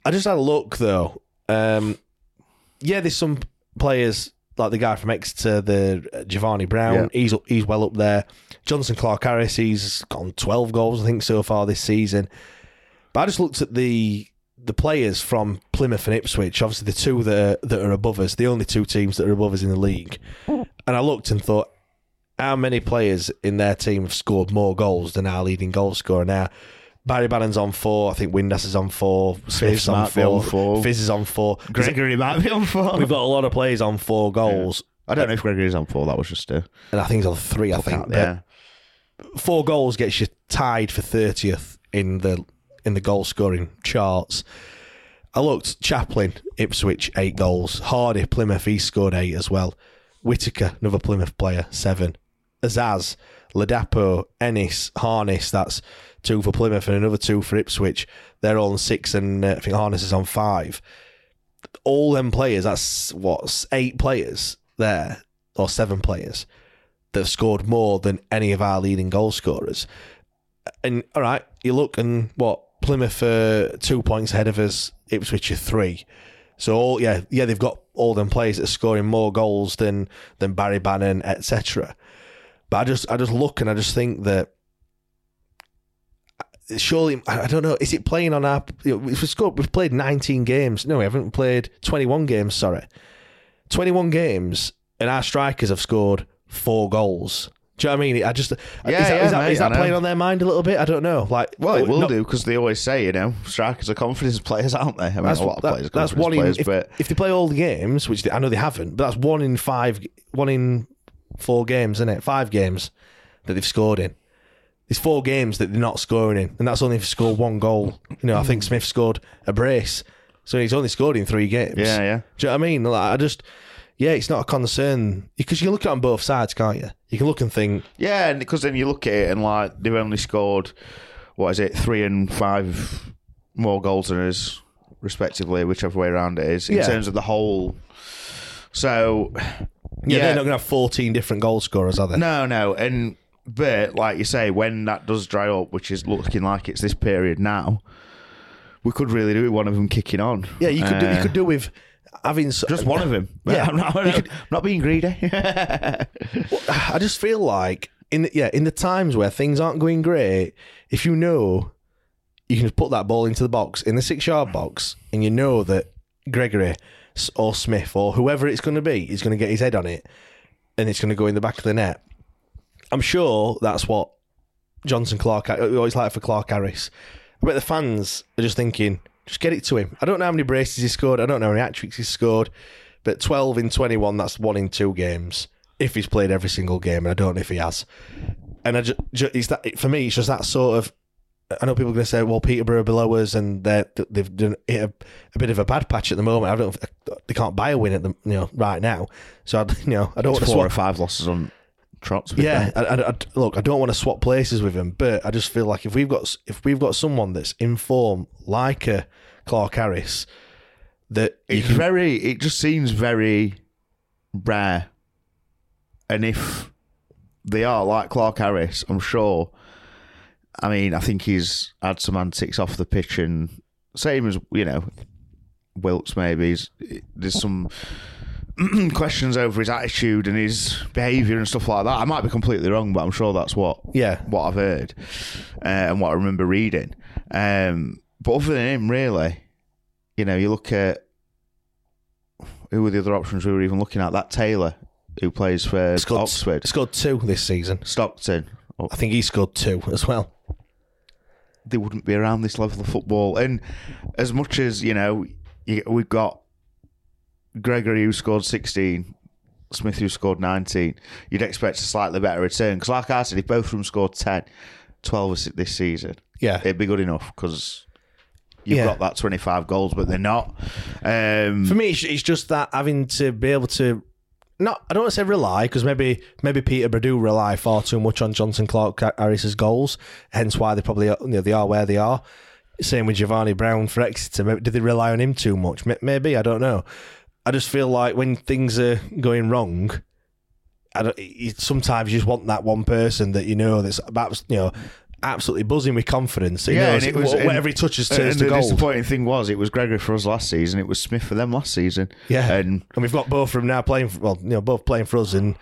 A: I just had a look though. Um, yeah, there's some players like the guy from Exeter, the uh, Jevani Brown.
F: Yeah.
A: He's up, he's well up there. Jonson Clarke-Harris, he's gone 12 goals I think so far this season. But I just looked at the the players from Plymouth and Ipswich, obviously the two that are, that are above us, the only two teams that are above us in the league. And I looked and thought, how many players in their team have scored more goals than our leading goal scorer now? Barry Bannan's on four. I think Windass is on four. Smith's on four.
F: on four.
A: Fizz is on four.
F: Gregory might be on four.
A: We've got a lot of players on four goals.
F: I don't know if Gregory's on four. That was just a
A: And I think he's on three, I think.
F: out
A: But four goals gets you tied for thirtieth in the in the goal scoring charts. I looked Chaplin, Ipswich, eight goals. Hardie, Plymouth, he scored eight as well. Whittaker, another Plymouth player, seven. Azaz, Ladapo, Ennis, Harness, that's two for Plymouth and another two for Ipswich. They're all on six, and uh, I think Harness is on five. All them players, that's what, eight players there, or seven players, that have scored more than any of our leading goal scorers. And all right, you look and what Plymouth are two points ahead of us, Ipswich are three. So all yeah, yeah, they've got all them players that are scoring more goals than than Barry Bannan, etc. But I just I just look and I just think that surely I don't know. Is it playing on our? Know, we've scored. We've played 19 games. No, we haven't played 21 games. Sorry, 21 games, and our strikers have scored four goals. Do you know what I mean? I just
F: Yeah,
A: is that,
F: yeah,
A: is that,
F: mate,
A: is that playing on their mind a little bit? I don't know. Like,
F: Well, it will
A: not-
F: do because they always say, you know, strikers are confidence players, aren't they? I mean,
A: That's,
F: a lot of
A: that-
F: players are
A: that's one in
F: players,
A: if,
F: but
A: if they play all the games, which they, I know they haven't, but that's one in five, one in four games, isn't it? Five games that they've scored in. There's four games that they're not scoring in, and that's only if they score one goal. You know, I think Smith scored a brace, so he's only scored in three games.
F: Yeah, yeah.
A: Do you know what I mean? Like, I just, yeah, it's not a concern because you can look at it on both sides, can't you? You can look and think,
F: yeah, and because then you look at it and like they've only scored what is it, three and five more goals than us, respectively, whichever way around it is, in
A: Yeah.
F: terms of the whole. So,
A: yeah, they're not going to have 14 different goal scorers, are they?
F: No, no, and but like you say, when that does dry up, which is looking like it's this period now, we could really do with one of them kicking on.
A: Yeah, you could do, you could do with having s-
F: just one of them.
A: Yeah,
F: I'm not,
A: you could-
F: I'm not being greedy.
A: I just feel like in the, yeah in the times where things aren't going great, if you know you can just put that ball into the box in the six yard box, and you know that Gregory or Smith or whoever it's going to be is going to get his head on it, and it's going to go in the back of the net. I'm sure that's what Jonson Clarke. Uh, we always like for Clarke-Harris. I bet the fans are just thinking, just get it to him. I don't know how many braces he scored. I don't know how many hat tricks he scored, but 12 in 21, that's one in two games. If he's played every single game, and I don't know if he has. And I just, just that for me, it's just that sort of. I know people are going to say, "Well, Peterborough are below us, and they're, they've done a, a bit of a bad patch at the moment. I don't, they can't buy a win at the you know right now. So I, you know, I don't want
F: It's
A: to
F: four
A: swap
F: or five losses on trot.
A: yeah. I, I, I- look, I don't want to swap places with him, but I just feel like if we've got if we've got someone that's in form like a Clarke-Harris, that
F: it's
A: can
F: very. It just seems very rare. And if they are like Clarke-Harris, I'm sure. I mean, I think he's had some antics off the pitch, and same as you know, Wilks. Maybe he's, there's some questions over his attitude and his behaviour and stuff like that. I might be completely wrong, but I'm sure that's what
A: yeah
F: what I've heard uh, and what I remember reading. Um, but other than him, really, you know, you look at who were the other options we were even looking at. That Taylor, who plays for
A: scored,
F: Oxford,
A: scored two this season.
F: Stockton.
A: I think he scored two as well.
F: They wouldn't be around this level of football. And as much as you know, we've got Gregory who scored sixteen. Smith, who scored 19, you'd expect a slightly better return. Because, like I said, if both of them scored 10, 12 this- season,
A: Yeah,
F: it'd be good enough because you've
A: Yeah.
F: got that 25 goals, but they're not. Um,
A: for me, it's, it's just that having to be able to. Not, I don't want to say rely because maybe maybe Peterborough do rely far too much on Johnson Clark Harris's goals, hence why they probably you know, they are where they are. Same with Jevani Brown for Exeter. Maybe, did they rely on him too much? Maybe I don't know. I just feel like when things are going wrong, sometimes you just want that one person that you know that's about you know absolutely buzzing with confidence. he
F: yeah,
A: knows
F: and it was
A: wh- whatever he touches
F: and
A: to
F: the
A: gold.
F: disappointing thing was, it was Gregory for us last season. It was Smith for them last season.
A: Yeah,
F: and
A: and we've got both of them now playing. For, well, you know, both playing for us, and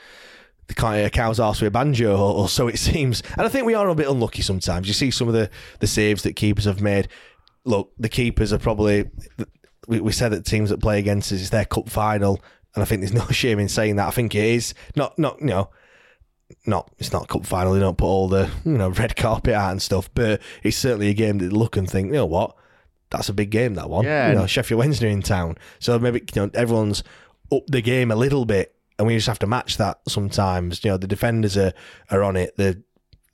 A: they can't hear a cow's arse with a banjo, or, or so it seems. And I think we are a bit unlucky sometimes. You see some of the the saves that keepers have made. Look, the keepers are probably. We, we said that teams that play against us is their cup final, and I think there's no shame in saying that. I think it is not not you know. Not it's not cup final. They don't put all the you know red carpet out and stuff, but it's certainly a game that they look and think, you know what, that's a big game. That one,
F: Yeah.
A: You know, Sheffield Wednesday in town, so maybe you know everyone's up the game a little bit, and we just have to match that sometimes. You know, the defenders are are on it. The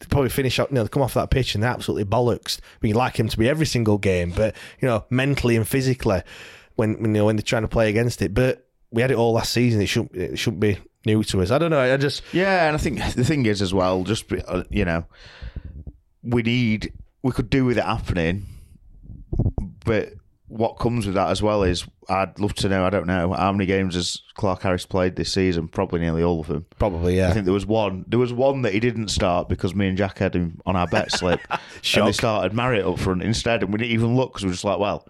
A: probably finish up, you know, they come off that pitch and they're absolutely bollocks. We like him to be every single game, but you know, mentally and physically, when you know when they're trying to play against it. But we had it all last season. It shouldn't it shouldn't be new to us. I don't know. I just
F: Yeah, and I think the thing is as well, just uh, you know, we need we could do with it happening, but what comes with that as well is I'd love to know. I don't know how many games has Clarke-Harris played this season. Probably nearly all of them.
A: probably yeah.
F: I think there was one. There was one that he didn't start because me and Jack had him on our bet slip, and they started Marriott up front instead, and we didn't even look because we were just like, well,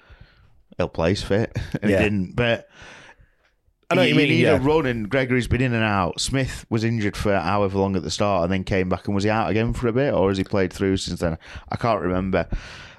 F: he'll play he's fit, and
A: Yeah.
F: he didn't. But
A: I know what you mean,
F: need
A: yeah.
F: a run, and Gregory's been in and out. Smith was injured for however long at the start, and then came back, and was he out again for a bit, or has he played through since then? I can't remember.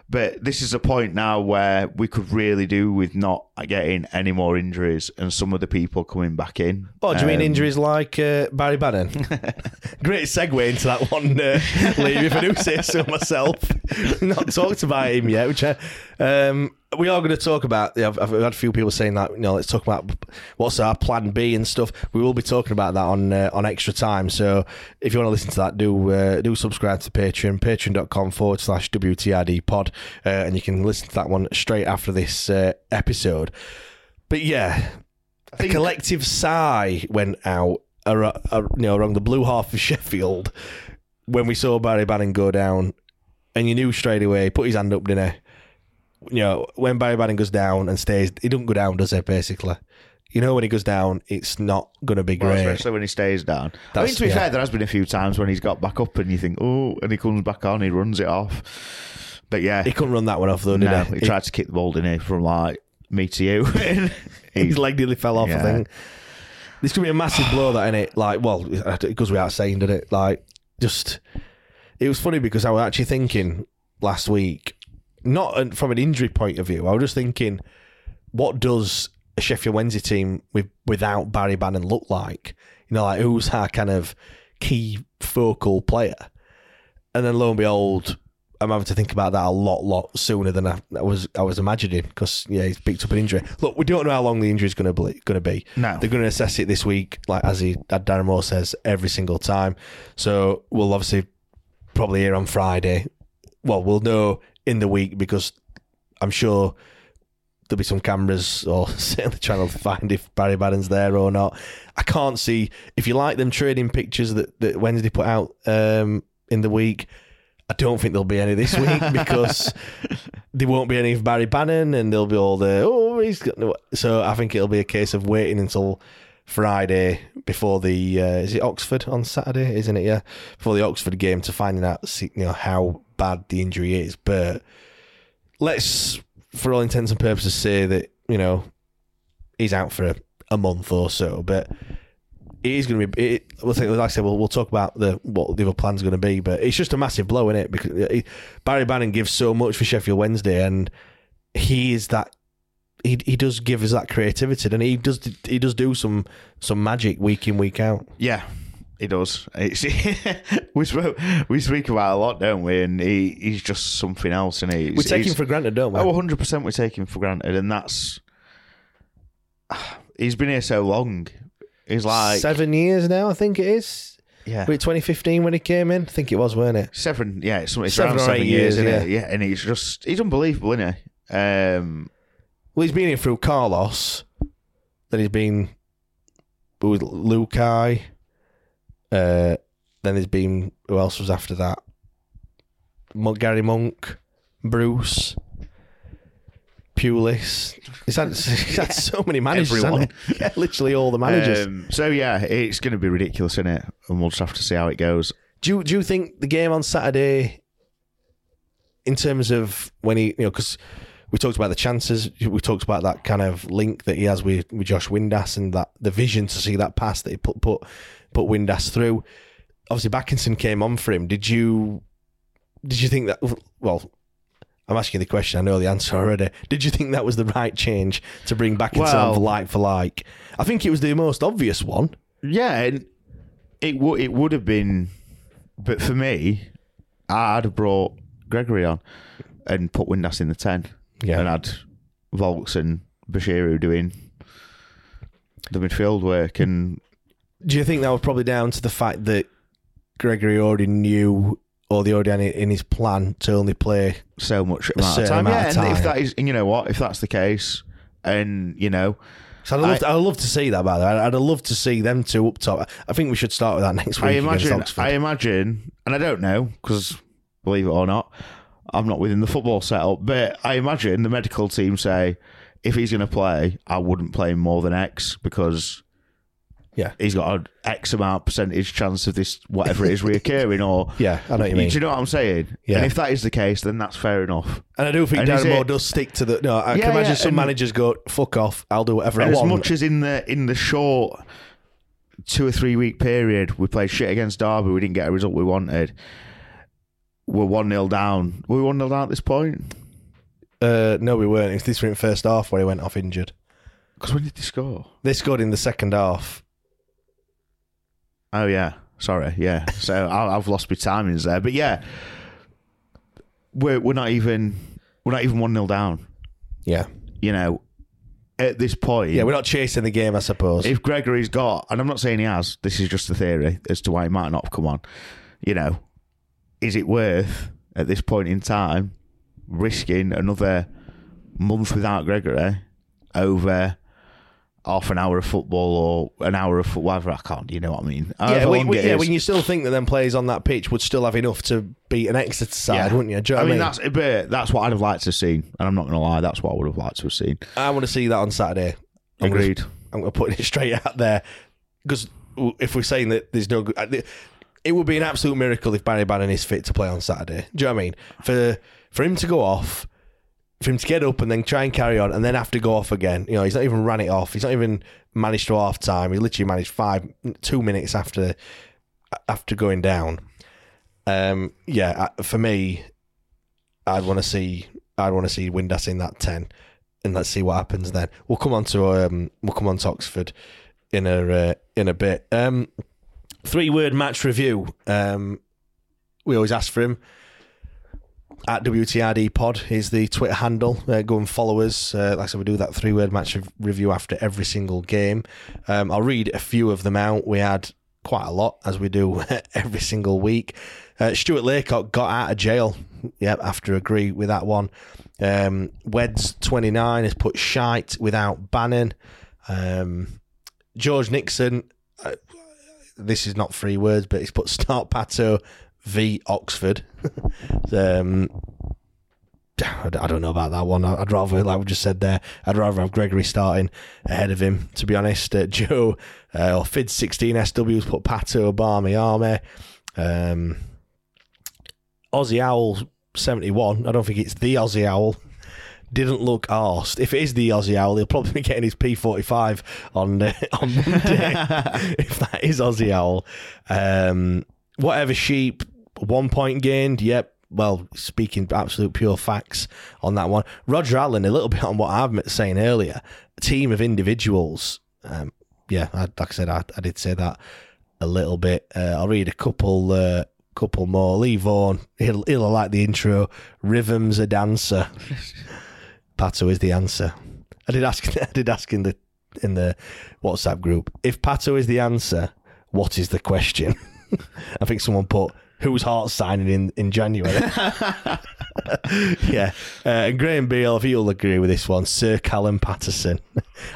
F: But this is a point now where we could really do with not getting any more injuries and some of the people coming back in.
A: Oh, do you mean
F: Um,
A: injuries like uh, Barry Bannan? Great segue into that one, uh, Lee, if I do say so myself. Not talked about him yet, which I, um, we are going to talk about. Yeah, I've, I've had a few people saying that. You know, let's talk about what's our plan B and stuff. We will be talking about that on uh, on extra time. So if you want to listen to that, do uh, do subscribe to Patreon, patreon.com forward slash WTID pod, uh, and you can listen to that one straight after this uh, episode. But yeah, a collective sigh went out ar- ar- you know, around the blue half of Sheffield when we saw Barry Bannan go down, and you knew straight away. He put his hand up, didn't he? You know, when Barry Bannan goes down and stays, he doesn't go down, does he? Basically, you know, when he goes down, it's not going to be
F: Well,
A: great.
F: especially when he stays down. I mean,
A: That's-
F: to be
A: yeah.
F: fair, there has been a few times when he's got back up and you think, oh, and he comes back on, he runs it off. But yeah,
A: he couldn't run that one off though, did
F: no,
A: he?
F: he tried to kick the ball, didn't he, from like me to you.
A: his leg nearly fell off. I
F: Yeah.
A: think this could be a massive blow, that in it. Like, well, it goes without saying, doesn't it? Like, just it was funny because I was actually thinking last week, not from an injury point of view. I was just thinking, what does a Sheffield Wednesday team with without Barry Bannan look like? You know, like who's our kind of key focal player? And then lo and behold, I'm having to think about that a lot, lot sooner than I, I was I was imagining because yeah, he's picked up an injury. Look, we don't know how long the injury is going to be. Going to be.
F: No.
A: they're going to assess it this week, like as he, as Darren Moore says, every single time. So we'll obviously probably hear on Friday. Well, we'll know in the week because I'm sure there'll be some cameras or certainly trying to find if Barry Bannan's there or not. I can't see if you like them trading pictures that, that Wednesday put out um, in the week. I don't think there'll be any this week because there won't be any of Barry Bannan and there'll be all the oh he's got no. So I think it'll be a case of waiting until Friday before the uh, is it Oxford on Saturday, isn't it? Yeah, before the Oxford game to finding out you know how bad the injury is. But let's, for all intents and purposes, say that you know he's out for a, a month or so. But it is going to be. It, we'll take, like I said, we'll, we'll talk about the what the other plans going to be. But it's just a massive blow in it because it, Barry Bannan gives so much for Sheffield Wednesday, and he is that. He, he does give us that creativity, and he does he does do some some magic week in week out.
F: Yeah, he does. We spoke, we speak about it a lot, don't we? And he, he's just something else, and he
A: We take him for granted, don't we?
F: Oh, 100 percent. We take him for granted, and that's he's been here so long. He's like
A: seven years now, I think it is.
F: Yeah,
A: Was it 2015 when he came in? I think it was, weren't it?
F: seven. Yeah, it's, it's
A: Seven
F: around
A: or
F: seven
A: eight
F: years,
A: years,
F: isn't
A: yeah.
F: it? Yeah, and he's just he's unbelievable, isn't he? Um,
A: Well, he's been through Carlos. Then he's been with Luhukay. Uh, then there's been who else was after that? Mon- Gary Monk, Bruce, Pulis. He's had, he's had so many managers.
F: Everyone.
A: hasn't he? Yeah, literally all the managers.
F: um, so yeah, it's going to be ridiculous, isn't it? And we'll just have to see how it goes.
A: Do you, do you think the game on Saturday, in terms of when he, you know, because we talked about the chances, we talked about that kind of link that he has with, with Josh Windass and that the vision to see that pass that he put put put Windass through. Obviously, Bakinson came on for him. Did you did you think that? Well, I'm asking you the question. I know the answer already. Did you think that was the right change to bring Bakinson on
F: Well-
A: for like for like? I think it was the most obvious one.
F: Yeah, and it would it would have been, but for me, I'd have brought Gregory on and put Windass in the ten,
A: Yeah.
F: and had Vaulks and Bashiru doing the midfield work, and
A: Do you think that was probably down to the fact that Gregory already knew or the already in his plan to only play
F: so much amount of time.
A: amount
F: yeah,
A: of
F: and if that is, and you know what, if that's the case, and you know,
A: So I'd love,
F: I-
A: to, I'd love to see that. By the way, I'd, I'd love to see them two up top. I think we should start with that next week.
F: I imagine, I imagine, and I don't know because believe it or not, I'm not within the football setup, but I imagine the medical team say if he's going to play, I wouldn't play him more than X because
A: yeah,
F: he's got an X amount percentage chance of this whatever it is reoccurring. Or
A: yeah, I know what you mean.
F: do you know what I'm saying?
A: Yeah.
F: And if that is the case, then that's fair enough.
A: And I do think
F: And
A: Darren Moore does stick to the. No, I
F: Yeah,
A: can imagine
F: yeah,
A: some managers go, "Fuck off, I'll do whatever I
F: as
A: want."
F: As much as in the in the short two or three week period we played shit against Derby, we didn't get a result we wanted. We're one 0 down. Were we one 0 down at this point?
A: uh, no, we weren't. If this were in first half where he went off injured,
F: Because when did they score?
A: they scored in the second half.
F: Oh yeah, sorry, yeah. So I, I've lost my timings there, but yeah, we're we're not even we're not even one 0 down.
A: Yeah,
F: You know, at this point,
A: yeah, we're not chasing the game, I suppose.
F: if Gregory's got, and I'm not saying he has, this is just a theory as to why he might not have come on. You know, is it worth at this point in time risking another month without Gregory over half an hour of football or an hour of football? Whatever I can't, you know what I mean?
A: yeah,
F: However
A: when,
F: long
A: when-
F: it
A: yeah, when you still think that them players on that pitch would still have enough to beat an Exeter side,
F: Yeah.
A: wouldn't you? Do you
F: I
A: what
F: mean, that's but that's what I'd have liked to have seen, and I'm not going to lie, that's what I would have liked to have seen.
A: I want to see that on Saturday. I'm gonna-
F: Agreed.
A: I'm going to put it straight out there because if we're saying that there's no, good- uh, it would be an absolute miracle if Barry Bannan is fit to play on Saturday. Do you know what I mean? For for him to go off, for him to get up and then try and carry on, and then have to go off again. You know, he's not even ran it off. He's not even managed to half time. He literally managed five, two minutes after after going down. Um, yeah, for me, I'd want to see I'd want to see Windass in that ten, and let's see what happens then. We'll come on to um, we'll come on to Oxford in a uh, in a bit. Um, three word match review. Um, we always ask for him. At WTID Pod is the Twitter handle. Uh, go and follow us. Uh, like I said, we do that three word match rev- review after every single game. Um, I'll read a few of them out. We had quite a lot, as we do every single week. Uh, Stuart Laycock got out of jail. Yep, after agree with that one. Um, Weds twenty nine has put shite without Bannan. Um, George Nixon. This is not three words, but he's put start Pato v Oxford. um, I don't know about that one. I'd rather, like we just said there, I'd rather have Gregory starting ahead of him. To be honest, uh, Joe uh, or Fid sixteen SW's put Pato Barmy Army. Um, Aussie Owl seventy one. I don't think it's the Aussie Owl. Didn't look arsed. If it is the Aussie Owl, he'll probably be getting his P forty five on uh, on Monday. if that is Aussie Owl, um, whatever sheep, one point gained. Yep. Well, speaking absolute pure facts on that one, Roger Allen. A little bit on what I've been saying earlier. Team of individuals. Um, yeah, I, like I said, I, I did say that a little bit. Uh, I'll read a couple. Uh, couple more. Lee Vaughan. He'll he'll like the intro. Rhythm's a dancer. Pato is the answer. I did ask. I did ask in the in the WhatsApp group if Pato is the answer. What is the question? I think someone put whose heart signing in in January. yeah, uh, and Graham Beale, if you'll agree with this one, Sir Callum Paterson.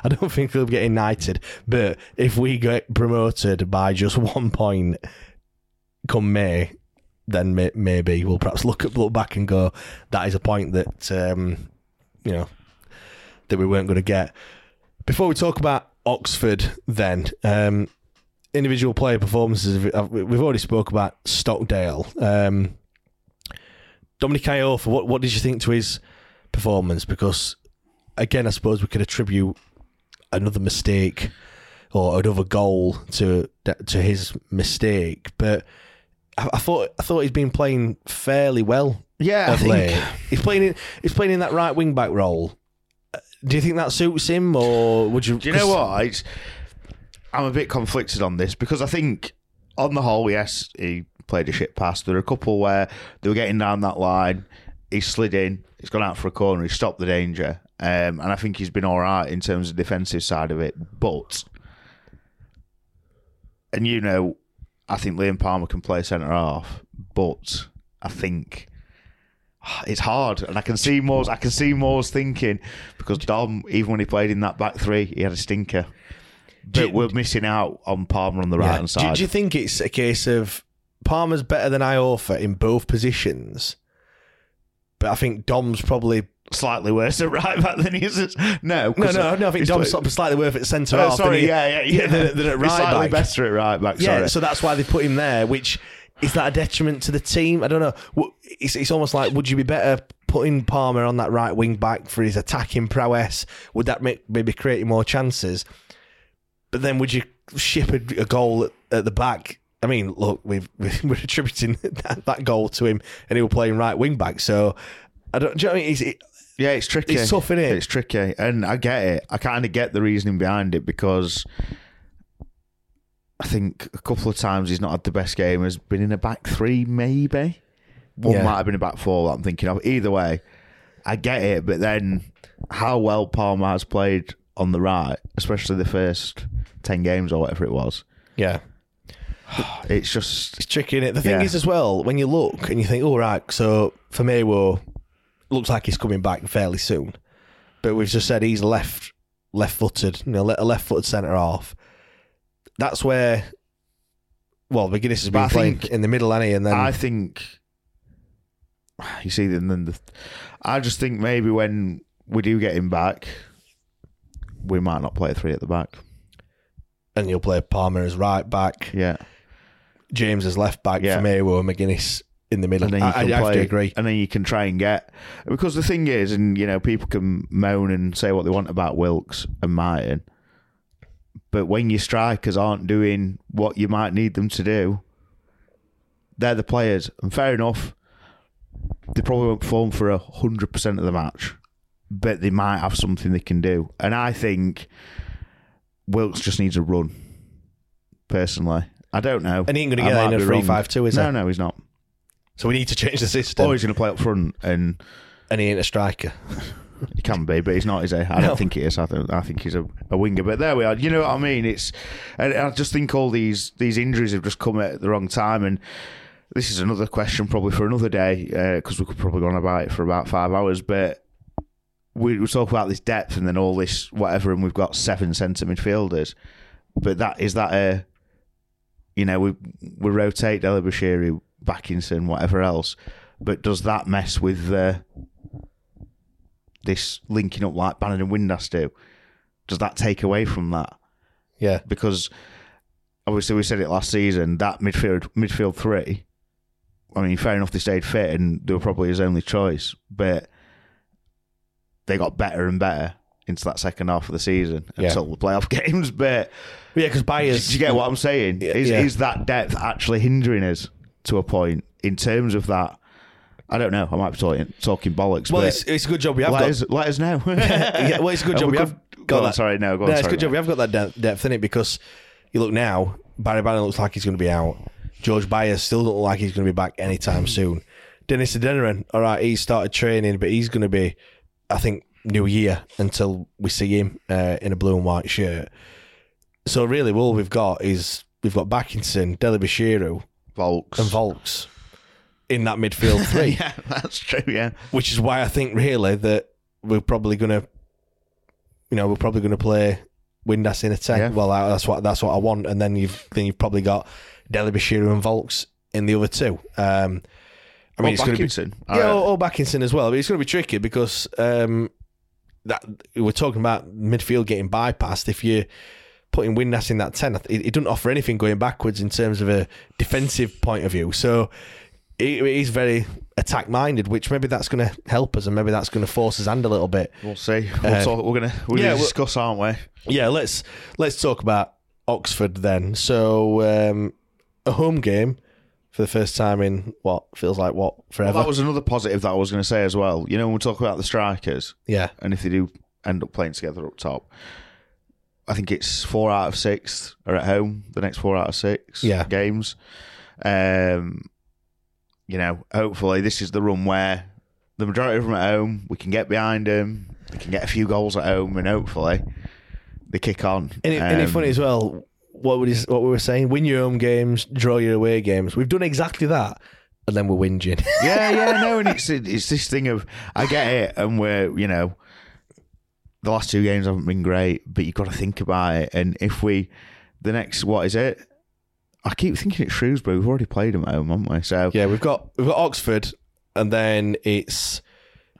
A: I don't think he'll get United, but if we get promoted by just one point come May, then may, maybe we'll perhaps look at, look back and go, that is a point that um, you know that we weren't going to get. Before we talk about Oxford, then um, individual player performances. We've already spoke about Stockdale. Um, Dominic Iorfa, what what did you think to his performance? Because again, I suppose we could attribute another mistake or another goal to to his mistake, but I, I thought I thought he's been playing fairly well.
F: Yeah, I think-
A: late. He's playing in he's playing in that right wing back role. Uh, Do you think that suits him, or would you?
F: Do you know what? It's, I'm a bit conflicted on this because I think, on the whole, yes, he played a shit pass. There are a couple where they were getting down that line. He slid in. He's gone out for a corner. He stopped the danger, um, and I think he's been all right in terms of the defensive side of it. But, and you know, I think Liam Palmer can play centre half, but I think it's hard, and I can see Moore's. I can see Moore's thinking because Dom, even when he played in that back three, he had a stinker. But we're missing out on Palmer on the right hand
A: Do,
F: side.
A: do you think it's a case of Palmer's better than Iorfa in both positions? But I think Dom's probably
F: Slightly worse at right back than he is. No,
A: no, no, no. I think Dom's of slightly worth at centre
F: Oh,
A: half.
F: sorry,
A: he-
F: yeah, yeah, yeah.
A: than, than at
F: He's slightly
A: back.
F: better at right back.
A: Yeah, so that's why they put him there. Which is that a detriment to the team? I don't know. It's, it's almost like would you be better putting Palmer on that right wing back for his attacking prowess? Would that make, maybe create more chances? But then would you ship a, a goal at, at the back? I mean, look, we've, we're attributing that, that goal to him, and he was playing right wing back. So I don't. Do you know what I mean? It's, it,
F: Yeah, it's tricky.
A: It's tough, innit?
F: It's tricky, and I get it. I kind of get the reasoning behind it because I think a couple of times he's not had the best game. Has been in a back three, maybe. One
A: Yeah.
F: might have been a back four. That I'm thinking of. Either way, I get it. But then, how well Palmer has played on the right, especially the first ten games or whatever it was.
A: yeah.
F: It's just
A: It's tricky, innit? The thing
F: Yeah.
A: is, as well, when you look and you think, all right, so Famewo, looks like he's coming back fairly soon. But we've just said he's left left footed, you know, a left footed centre half. That's where, well, McGuinness has been
F: I
A: playing
F: think-
A: in the middle, and and then
F: I think you see, and then the, I just think maybe when we do get him back, we might not play a three at the back.
A: and you'll play Palmer as right back,
F: Yeah,
A: James as left back
F: Yeah.
A: Famewo, and McGuinness in the middle.
F: and then you
A: I,
F: can
A: I have
F: play,
A: to agree.
F: and then you can try and get because the thing is, and you know, people can moan and say what they want about Wilks and Martin, but when your strikers aren't doing what you might need them to do, they're the players, and fair enough, they probably won't perform for a hundred percent of the match, but they might have something they can do, and I think Wilks just needs a run. Personally, I don't know,
A: And he ain't gonna get that
F: might
A: in a. 3-5-2, is
F: no,
A: he?
F: No, no, he's not.
A: So we need to change the system.
F: Or he's going to play up front, and
A: and he ain't a striker.
F: he can be, but he's not, is he? I
A: No.
F: don't think he is. I, think I think he's a, a winger. But there we are. You know what I mean? It's, and I just think all these these injuries have just come at the wrong time, and this is another question probably for another day uh, because we could probably go on about it for about five hours. But we, we talk about this depth and then all this whatever, and we've got seven centre midfielders. But that is that a, you know, we we rotate Dele-Bashiru, Bakinson, whatever else. But does that mess with the this linking up like Bannan and Windass do? Does that take away from that?
A: Yeah.
F: Because obviously we said it last season that midfield midfield three. I mean, fair enough, they stayed fit and they were probably his only choice, but they got better and better into that second half of the season
A: Yeah.
F: until the playoff games. But
A: Yeah, because Byers.
F: do you get what I'm saying?
A: Yeah,
F: Is,
A: yeah.
F: is that depth actually hindering us to a point in terms of that? I don't know. I might be talking, talking bollocks.
A: Well,
F: but
A: it's, it's a good job we have
F: let,
A: got.
F: us, let us know.
A: yeah, well, it's a good job
F: we
A: we have got
F: go on,
A: that.
F: sorry, no, go on,
A: it's a good job we have got that de- depth in it because you look now, Barry Bannan looks like he's going to be out. George Byers still don't look like he's going to be back anytime soon. Dennis Adeniran, all right, he's started training, but he's going to be, I think, New Year until we see him uh, in a blue and white shirt. So really, all we've got is we've got Bakinson, Deli Bashiru,
F: Vaulks.
A: and Vaulks in that midfield three
F: yeah, that's true. Yeah,
A: which is why I think really that we're probably going to, you know, we're probably to play Windass in a ten.
F: Yeah.
A: Well, that's what that's what I want, and then you've then you've probably got Dele-Bashiru and Vaulks in the other two. Um, I mean,
F: Or
A: it's going to be
F: Bakinson.
A: yeah, or, or Bakinson as well. But it's going to be tricky because um, that we're talking about midfield getting bypassed. If you're putting Windass in that ten, it, it doesn't offer anything going backwards in terms of a defensive point of view. So he, he's very attack minded, which maybe that's going to help us, and maybe that's going to force his hand a little bit.
F: We'll see. We'll
A: Uh,
F: talk, we're gonna we're
A: yeah, well-
F: discuss, aren't we?
A: Yeah, let's let's talk about Oxford then. So um, a home game for the first time in what feels like what
F: Well,
A: forever.
F: that was another positive that I was going to say as well. You know, when we talk about the strikers,
A: yeah,
F: and if they do end up playing together up top, I think it's four out of six are at home. The next four out of six
A: Yeah.
F: games. Um, you know, hopefully this is the run where the majority of them at home, we can get behind them, we can get a few goals at home, and hopefully they kick on.
A: And it, and it's
F: Um,
A: funny as well. What we what we were saying: win your home games, draw your away games. We've done exactly that, and then we're whinging.
F: yeah, yeah, no, and it's it's this thing of I get it, and we're you know, the last two games haven't been great, but you've got to think about it. And if we, the next what is it? I keep thinking it's Shrewsbury. We've already played them at home, haven't we? So
A: yeah, we've got we've got Oxford, and then it's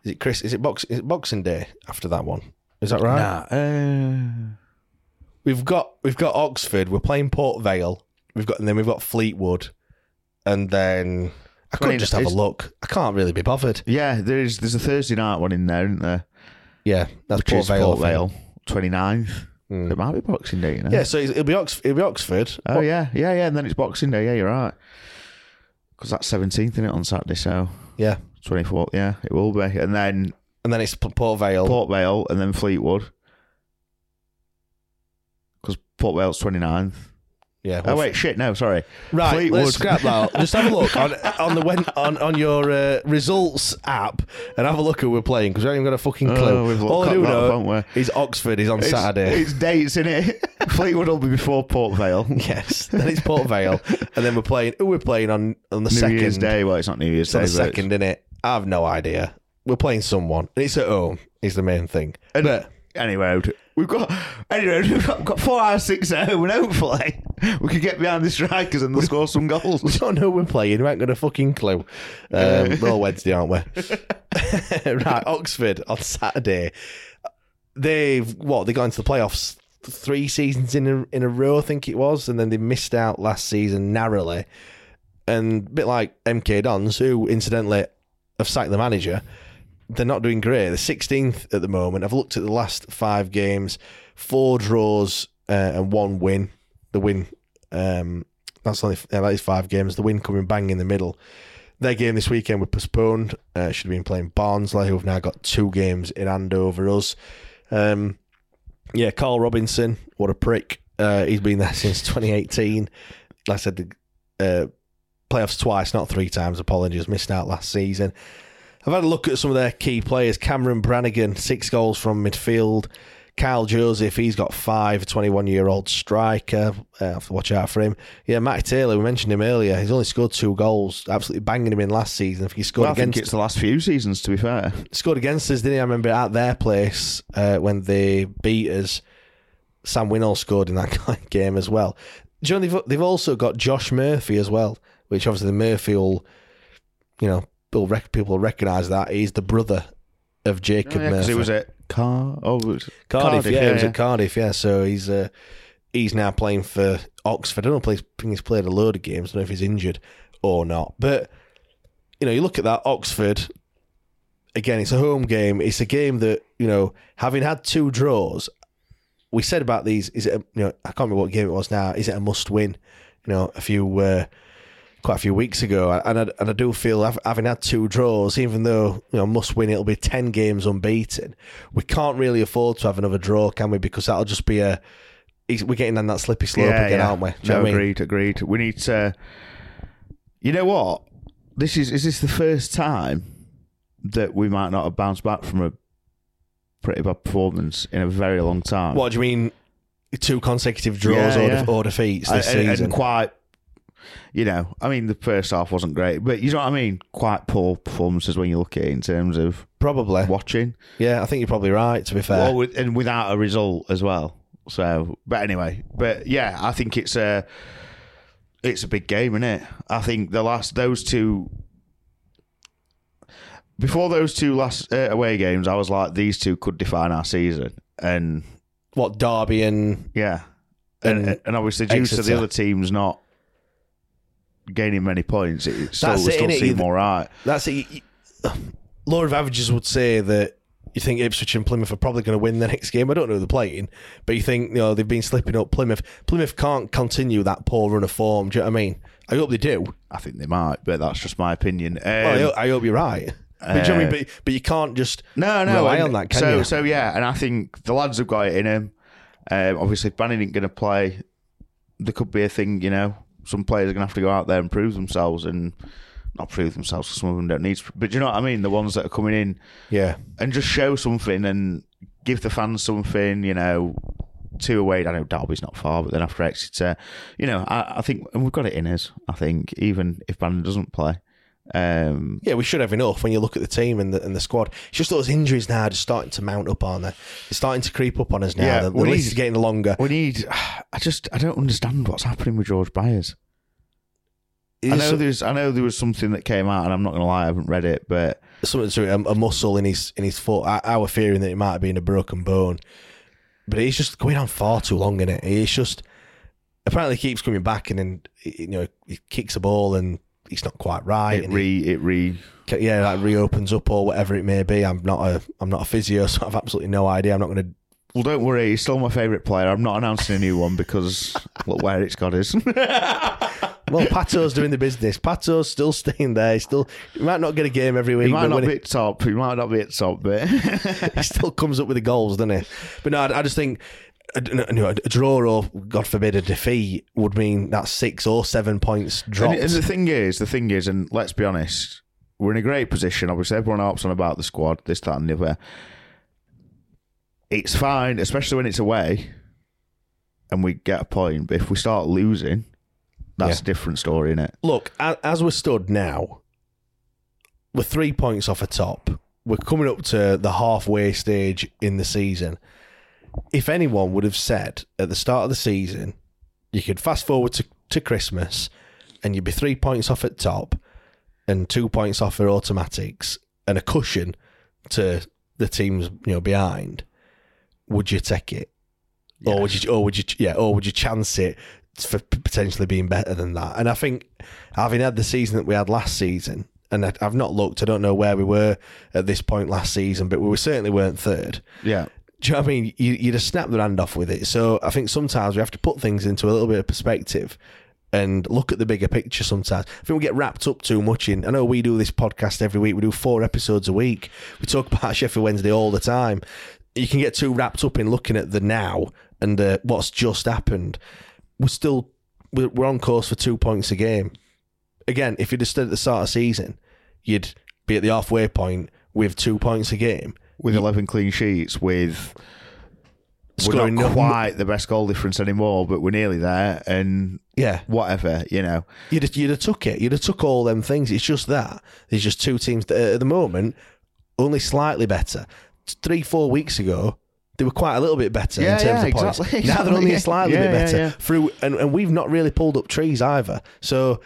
A: is it Chris? Is it box? Is it Boxing Day after that one? Is that right?
F: Nah, uh,
A: We've got we've got Oxford. We're playing Port Vale. We've got and then we've got Fleetwood, and then I could just have a look. I can't really be bothered.
F: yeah, there's there's a Thursday night one in there, isn't there?
A: Yeah, that's
F: Which
A: Port Vale.
F: Port. Vale, 29th. Hmm. It might be Boxing Day, you know.
A: Yeah, so it'll be Oxford. It'll be Oxford.
F: Oh yeah, yeah, yeah, and then it's Boxing Day. Yeah, you're right. Because that's 17th, isn't it, on Saturday? So
A: yeah,
F: 24th. Yeah, it will be, and then
A: and then it's P- Port Vale.
F: Port Vale, and then Fleetwood. Because Port Vale's 29th.
A: Yeah.
F: Oh wait, shit, no, sorry.
A: Right,
F: Fleetwood.
A: let's scrap that. Just have a look on on the when, on on your uh, results app and have a look who we're playing because we haven't even got a fucking
F: Oh,
A: clue.
F: we've
A: All I do know is Oxford is on
F: It's-
A: Saturday.
F: It's dates in it. Fleetwood will be before Port Vale.
A: yes, then it's Port Vale, and then we're playing. Who we're playing on on the
F: New
A: second
F: Year's Day. Well, it's not New Year's
A: It's on
F: Day.
A: the second, in it. I have no idea. We're playing someone. And it's at home. Is the main thing.
F: And
A: but
F: anyway, we've got anyway we've got, got four out of six at home, and hopefully we can get behind the strikers and they'll score some goals.
A: we don't know who we're playing. We ain't got a fucking clue. Um, we're all Wednesday, aren't we? right, Oxford on Saturday. They've what? They got into the playoffs three seasons in a, in a row, I think it was, and then they missed out last season narrowly. And a bit like MK Dons, who incidentally have sacked the manager, they're not doing great. They're 16th at the moment. I've looked at the last five games, four draws uh, and one win. The win, um, that's only yeah, that is five games. The win coming bang in the middle. Their game this weekend was postponed. Uh, should have been playing Barnsley, who have now got two games in hand over us. Um, yeah, Karl Robinson, what a prick. Uh, he's been there since 2018. Like I said, the uh, playoffs twice, not three times. Apologies, missed out last season. I've had a look at some of their key players. Cameron Brannagan, six goals from midfield. Kyle Joseph, he's got five, 21 year old striker. Uh, have to watch out for him. Yeah, Matty Taylor, we mentioned him earlier. He's only scored two goals, absolutely banging him in last season. If he scored
F: Well, I think
A: against
F: it's the last few seasons, to be fair.
A: scored against us, didn't he? I remember at their place uh, when they beat us. Sam Winnall scored in that game as well. Know, they've, they've also got Josh Murphy as well, which obviously the Murphy will, you know, will rec- people will recognise that. He's the brother of Jacob
F: because
A: Murphy.
F: it was at Car. Oh, it was
A: Cardiff, yeah,
F: yeah,
A: he was
F: yeah.
A: at Cardiff, yeah. So he's uh, he's now playing for Oxford. I don't know if he's, he's played a load of games. I don't know if he's injured or not. But you know, you look at that Oxford. Again, it's a home game. It's a game that you know, having had two draws, we said about these. Is it? A, you know, I can't remember what game it was now. Is it a must win? You know, a few. Uh, Quite a few weeks ago, and I, and I do feel having had two draws, even though you know must win, it'll be ten games unbeaten. We can't really afford to have another draw, can we? Because that'll just be a we're getting on that slippy slope again, aren't we? Do
F: No,
A: what I mean?
F: agreed, agreed. We need to. You know what? This is is this the first time that we might not have bounced back from a pretty bad performance in a very long time.
A: What do you mean? Two consecutive draws
F: Yeah,
A: or,
F: yeah.
A: De- or defeats this
F: and-
A: season?
F: and quite. You know, I mean, the first half wasn't great, but you know what I mean. Quite poor performances when you look at it in terms of
A: Probably.
F: watching,
A: Yeah, I think you're probably right. To be fair,
F: with, and without a result as well. So, but anyway, but yeah, I think it's a it's a big game, isn't it? I think the last those two before those two last uh, away games, I was like, these two could define our season, and
A: what Derby and
F: yeah, and
A: And
F: and, obviously due to the other teams not gaining many points, it still,
A: That's
F: it still
A: innit?
F: seemed all right.
A: that's it. You- you- Law of averages would say that you think Ipswich and Plymouth are probably going to win the next game. I don't know who they're playing, but you think you know they've been slipping up. Plymouth, Plymouth can't continue that poor run of form. Do you know what I mean? I hope they do.
F: I think they might, but that's just my opinion. Um,
A: Well, I, hope, I hope you're right. But, do you know what I mean?
F: Uh,
A: but, but you can't just
F: No, no.
A: rely
F: and
A: on that, can
F: so,
A: you?
F: so yeah, and I think the lads have got it in them. Um, obviously, if Bannan ain't going to play, there could be a thing. You know, some players are going to have to go out there and prove themselves, and not prove themselves. some of them don't need. To, but do you know what I mean? The ones that are coming in
A: yeah.
F: and just show something and give the fans something. You know, two away. I know Derby's not far, but then after Exeter, you know, I, I think and we've got it in us. I think even if Bannan doesn't play. Um,
A: Yeah, we should have enough when you look at the team and the, and the squad. It's just those injuries now just starting to mount up, aren't they? They're starting to creep up on us now.
F: Yeah,
A: the the
F: we
A: list
F: need-
A: is getting longer.
F: we need. I just I don't understand what's happening with George Byers. I
A: It's
F: know there's I know there was something that came out, and I'm not going to lie, I haven't read it, but
A: something to a, a muscle in his in his foot. I, I were fearing that it might have been a broken bone, but it's just going on far too long in it. It's just apparently he keeps coming back and then you know he kicks a ball and it's not quite right.
F: it re it re
A: yeah, that reopens up or whatever it may be. I'm not a I'm not a physio, so I've absolutely no idea. I'm not going to
F: Well, don't worry. He's still my favourite player. I'm not announcing a new one because look where it's got us.
A: Well, Pato's doing the business. Pato's still staying there. He's still he might not get a game every week,
F: he might not be at top. He might not be at top, but
A: he still comes up with the goals, doesn't he? But no, I, I just think a, a draw or God forbid a defeat would mean that six or seven points dropped.
F: And, and the thing is, the thing is, and let's be honest, we're in a great position. Obviously, everyone harps on about the squad, this, that, and the other. It's fine, especially when it's away, and we get a point. But if we start losing, that's
A: Yeah.
F: a different story, isn't it?
A: Look, as we're stood now, we're three points off a top. We're coming up to the halfway stage in the season. If anyone would have said at the start of the season, you could fast forward to, to Christmas and you'd be three points off at top and two points off for automatics and a cushion to the teams you know behind, would you take it? Or would you or would you yeah, or would you chance it for potentially being better than that? And I think having had the season that we had last season, and I, I've not looked, I don't know where we were at this point last season, but we certainly weren't third.
F: Yeah.
A: Do you know what I mean? You, you just snap the hand off with it. So I think sometimes we have to put things into a little bit of perspective and look at the bigger picture sometimes. I think we get wrapped up too much in. I know we do this podcast every week. We do four episodes a week. We talk about Sheffield Wednesday all the time. You can get too wrapped up in looking at the now and uh, what's just happened. We're still we're, on course for two points a game. Again, if you'd have stood at the start of season, you'd be at the halfway point with two points a game.
F: With 11 clean sheets, with. We're not
A: no-
F: quite the best goal difference anymore, but we're nearly there, and
A: Yeah.
F: whatever, you know.
A: You'd have, you'd have took it. You'd have took all them things. It's just that there's just two teams that at the moment only slightly better. Three, four weeks ago, they were quite a little bit better
F: Yeah,
A: in terms
F: yeah,
A: of points.
F: exactly,
A: Now they're only a slightly
F: yeah,
A: bit better through, and, and we've not really pulled up trees either. So,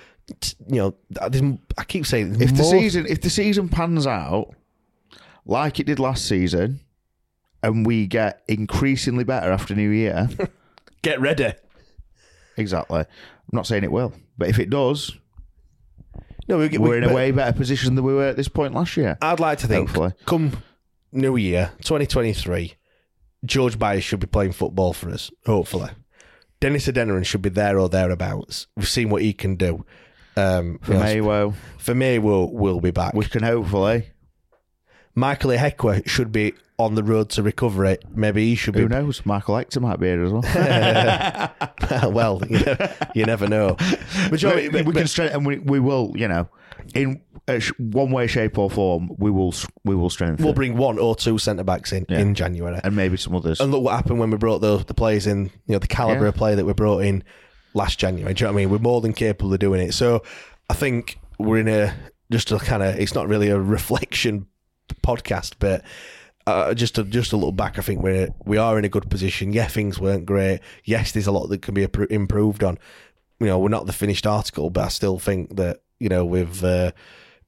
A: you know, I keep saying
F: if the season if the season pans out like it did last season and we get increasingly better after new year
A: get ready.
F: exactly i'm not saying it will but if it does
A: No, we,
F: we're in a way better position than we were at this point last year
A: I'd like to think
F: Hopefully.
A: come New Year 2023, George Byers should be playing football for us. Hopefully, Dennis Adeniran should be there or thereabouts. We've seen what he can do. Um,
F: for
A: you know,
F: Maywo
A: for me, we'll will be back.
F: we can hopefully
A: Michael Ihiekwe should be on the road to recovery. Maybe he should be.
F: who knows Michael Hector might be here as well
A: well, you, know, you never know. But, you know,
F: we,
A: but-
F: we can strengthen and we, we will you know in uh, one way shape or form we will we will strengthen
A: we'll bring one or two centre backs in
F: Yeah.
A: in January.
F: and maybe some others
A: And look what happened when we brought the the players in. You know the caliber
F: Yeah.
A: of play that we brought in last January. Do you know what I mean? We're more than capable of doing it. So I think we're in a just a kind of. It's not really a reflection podcast, but. Uh, just to just a look back, I think we're we are in a good position. Yeah, things weren't great. Yes, there's a lot that can be improved on. You know, we're not the finished article, but I still think that you know we've uh,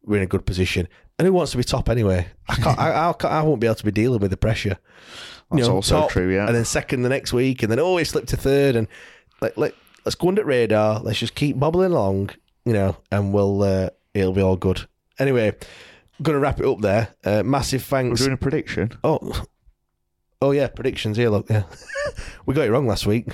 A: we're in a good position. And who wants to be top anyway? I can't. I, I, can't, I won't be able to be dealing with the pressure.
F: That's also true, yeah.
A: And then second the next week, and then oh, he slipped to third, and let, let let's go under radar. Let's just keep bobbling along, you know, and we'll uh, it'll be all good. Anyway, I'm gonna wrap it up there. Uh, massive
F: we're
A: thanks.
F: doing a prediction
A: Oh, oh yeah, predictions here. Look, yeah, we got it wrong last week.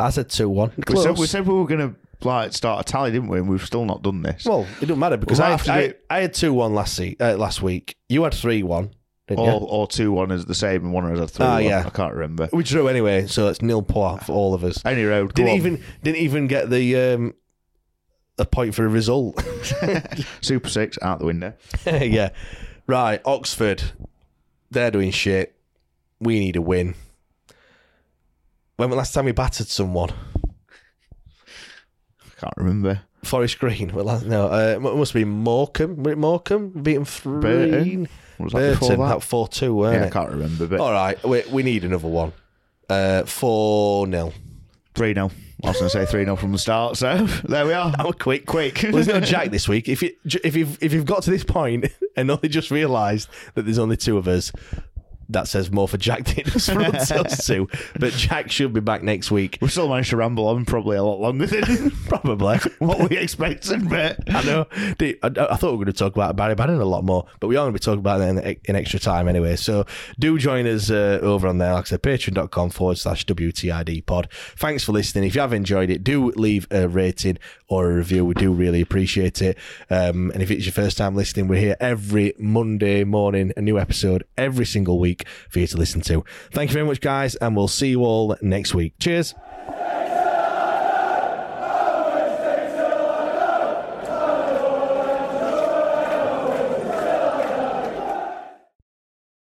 A: I said two one.
F: we said, we said we were going to like start a tally didn't we and we've still not done this
A: well, it doesn't matter because
F: might
A: I,
F: do
A: I, I had two one last se- uh, last week. You had three one,
F: or,
A: you?
F: or two one is the same and one is a three
A: Ah,
F: one.
A: yeah.
F: I can't remember
A: We drew anyway, so it's nil point for all of us.
F: any road
A: Didn't
F: on.
A: even didn't even get the um, a point for a result.
F: Super Six out the window.
A: yeah, right. Oxford, they're doing shit. We need a win. When was the last time we battered someone?
F: I can't remember.
A: Forest Green. Well, no, uh, it must be Morecambe. Was it Morecambe? Beaten three.
F: Burton? What was that
A: Burton,
F: that?
A: that four two, weren't
F: Yeah, I can't remember, but
A: All right, we, we need another one. Uh, four 0
F: three 0 I was going to say three 0 from the start. So there we are.
A: That was quick,
F: Quick.
A: Well, there's no Jack this week. If you if you've if you've got to this point and only just realised that there's only two of us, that says more for Jack than it does for us two. But Jack should be back next week,
F: We still managed to ramble on probably a lot longer than
A: probably.
F: what we expected, but
A: I know. Dude, I, I thought we were going to talk about Barry Bannan a lot more, but we are going to be talking about that in, in extra time anyway. So do join us uh, over on there, like I said, patreon.com forward slash WTID pod. Thanks for listening. If you have enjoyed it, do leave a rating or a review. We do really appreciate it. Um, and if it's your first time listening, we're here every Monday morning, a new episode every single week for you to listen to. Thank you very much, guys, and we'll see you all next week. Cheers.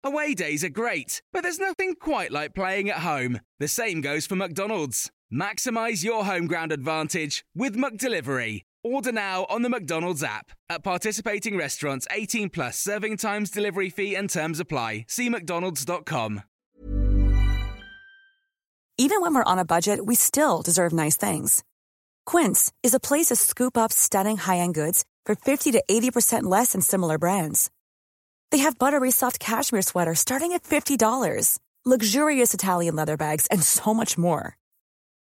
G: Away days are great, but there's nothing quite like playing at home. The same goes for McDonald's. Maximise your home ground advantage with McDelivery. Order now on the McDonald's app. At participating restaurants, 18 plus serving times, delivery fee, and terms apply. See McDonald's.com.
H: Even when we're on a budget, we still deserve nice things. Quince is a place to scoop up stunning high-end goods for 50 to 80% less than similar brands. They have buttery soft cashmere sweaters starting at $50, luxurious Italian leather bags, and so much more.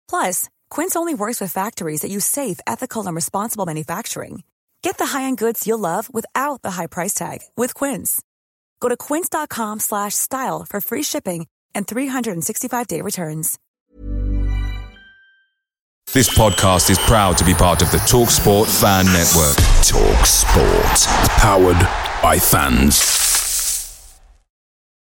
H: Plus, Quince only works with factories that use safe, ethical, and responsible manufacturing. Get the high-end goods you'll love without the high price tag with Quince. Go to quince.com slash style for free shipping and 365-day returns.
I: This podcast is proud to be part of the TalkSport Fan Network.
J: Talk Sport. Powered by fans.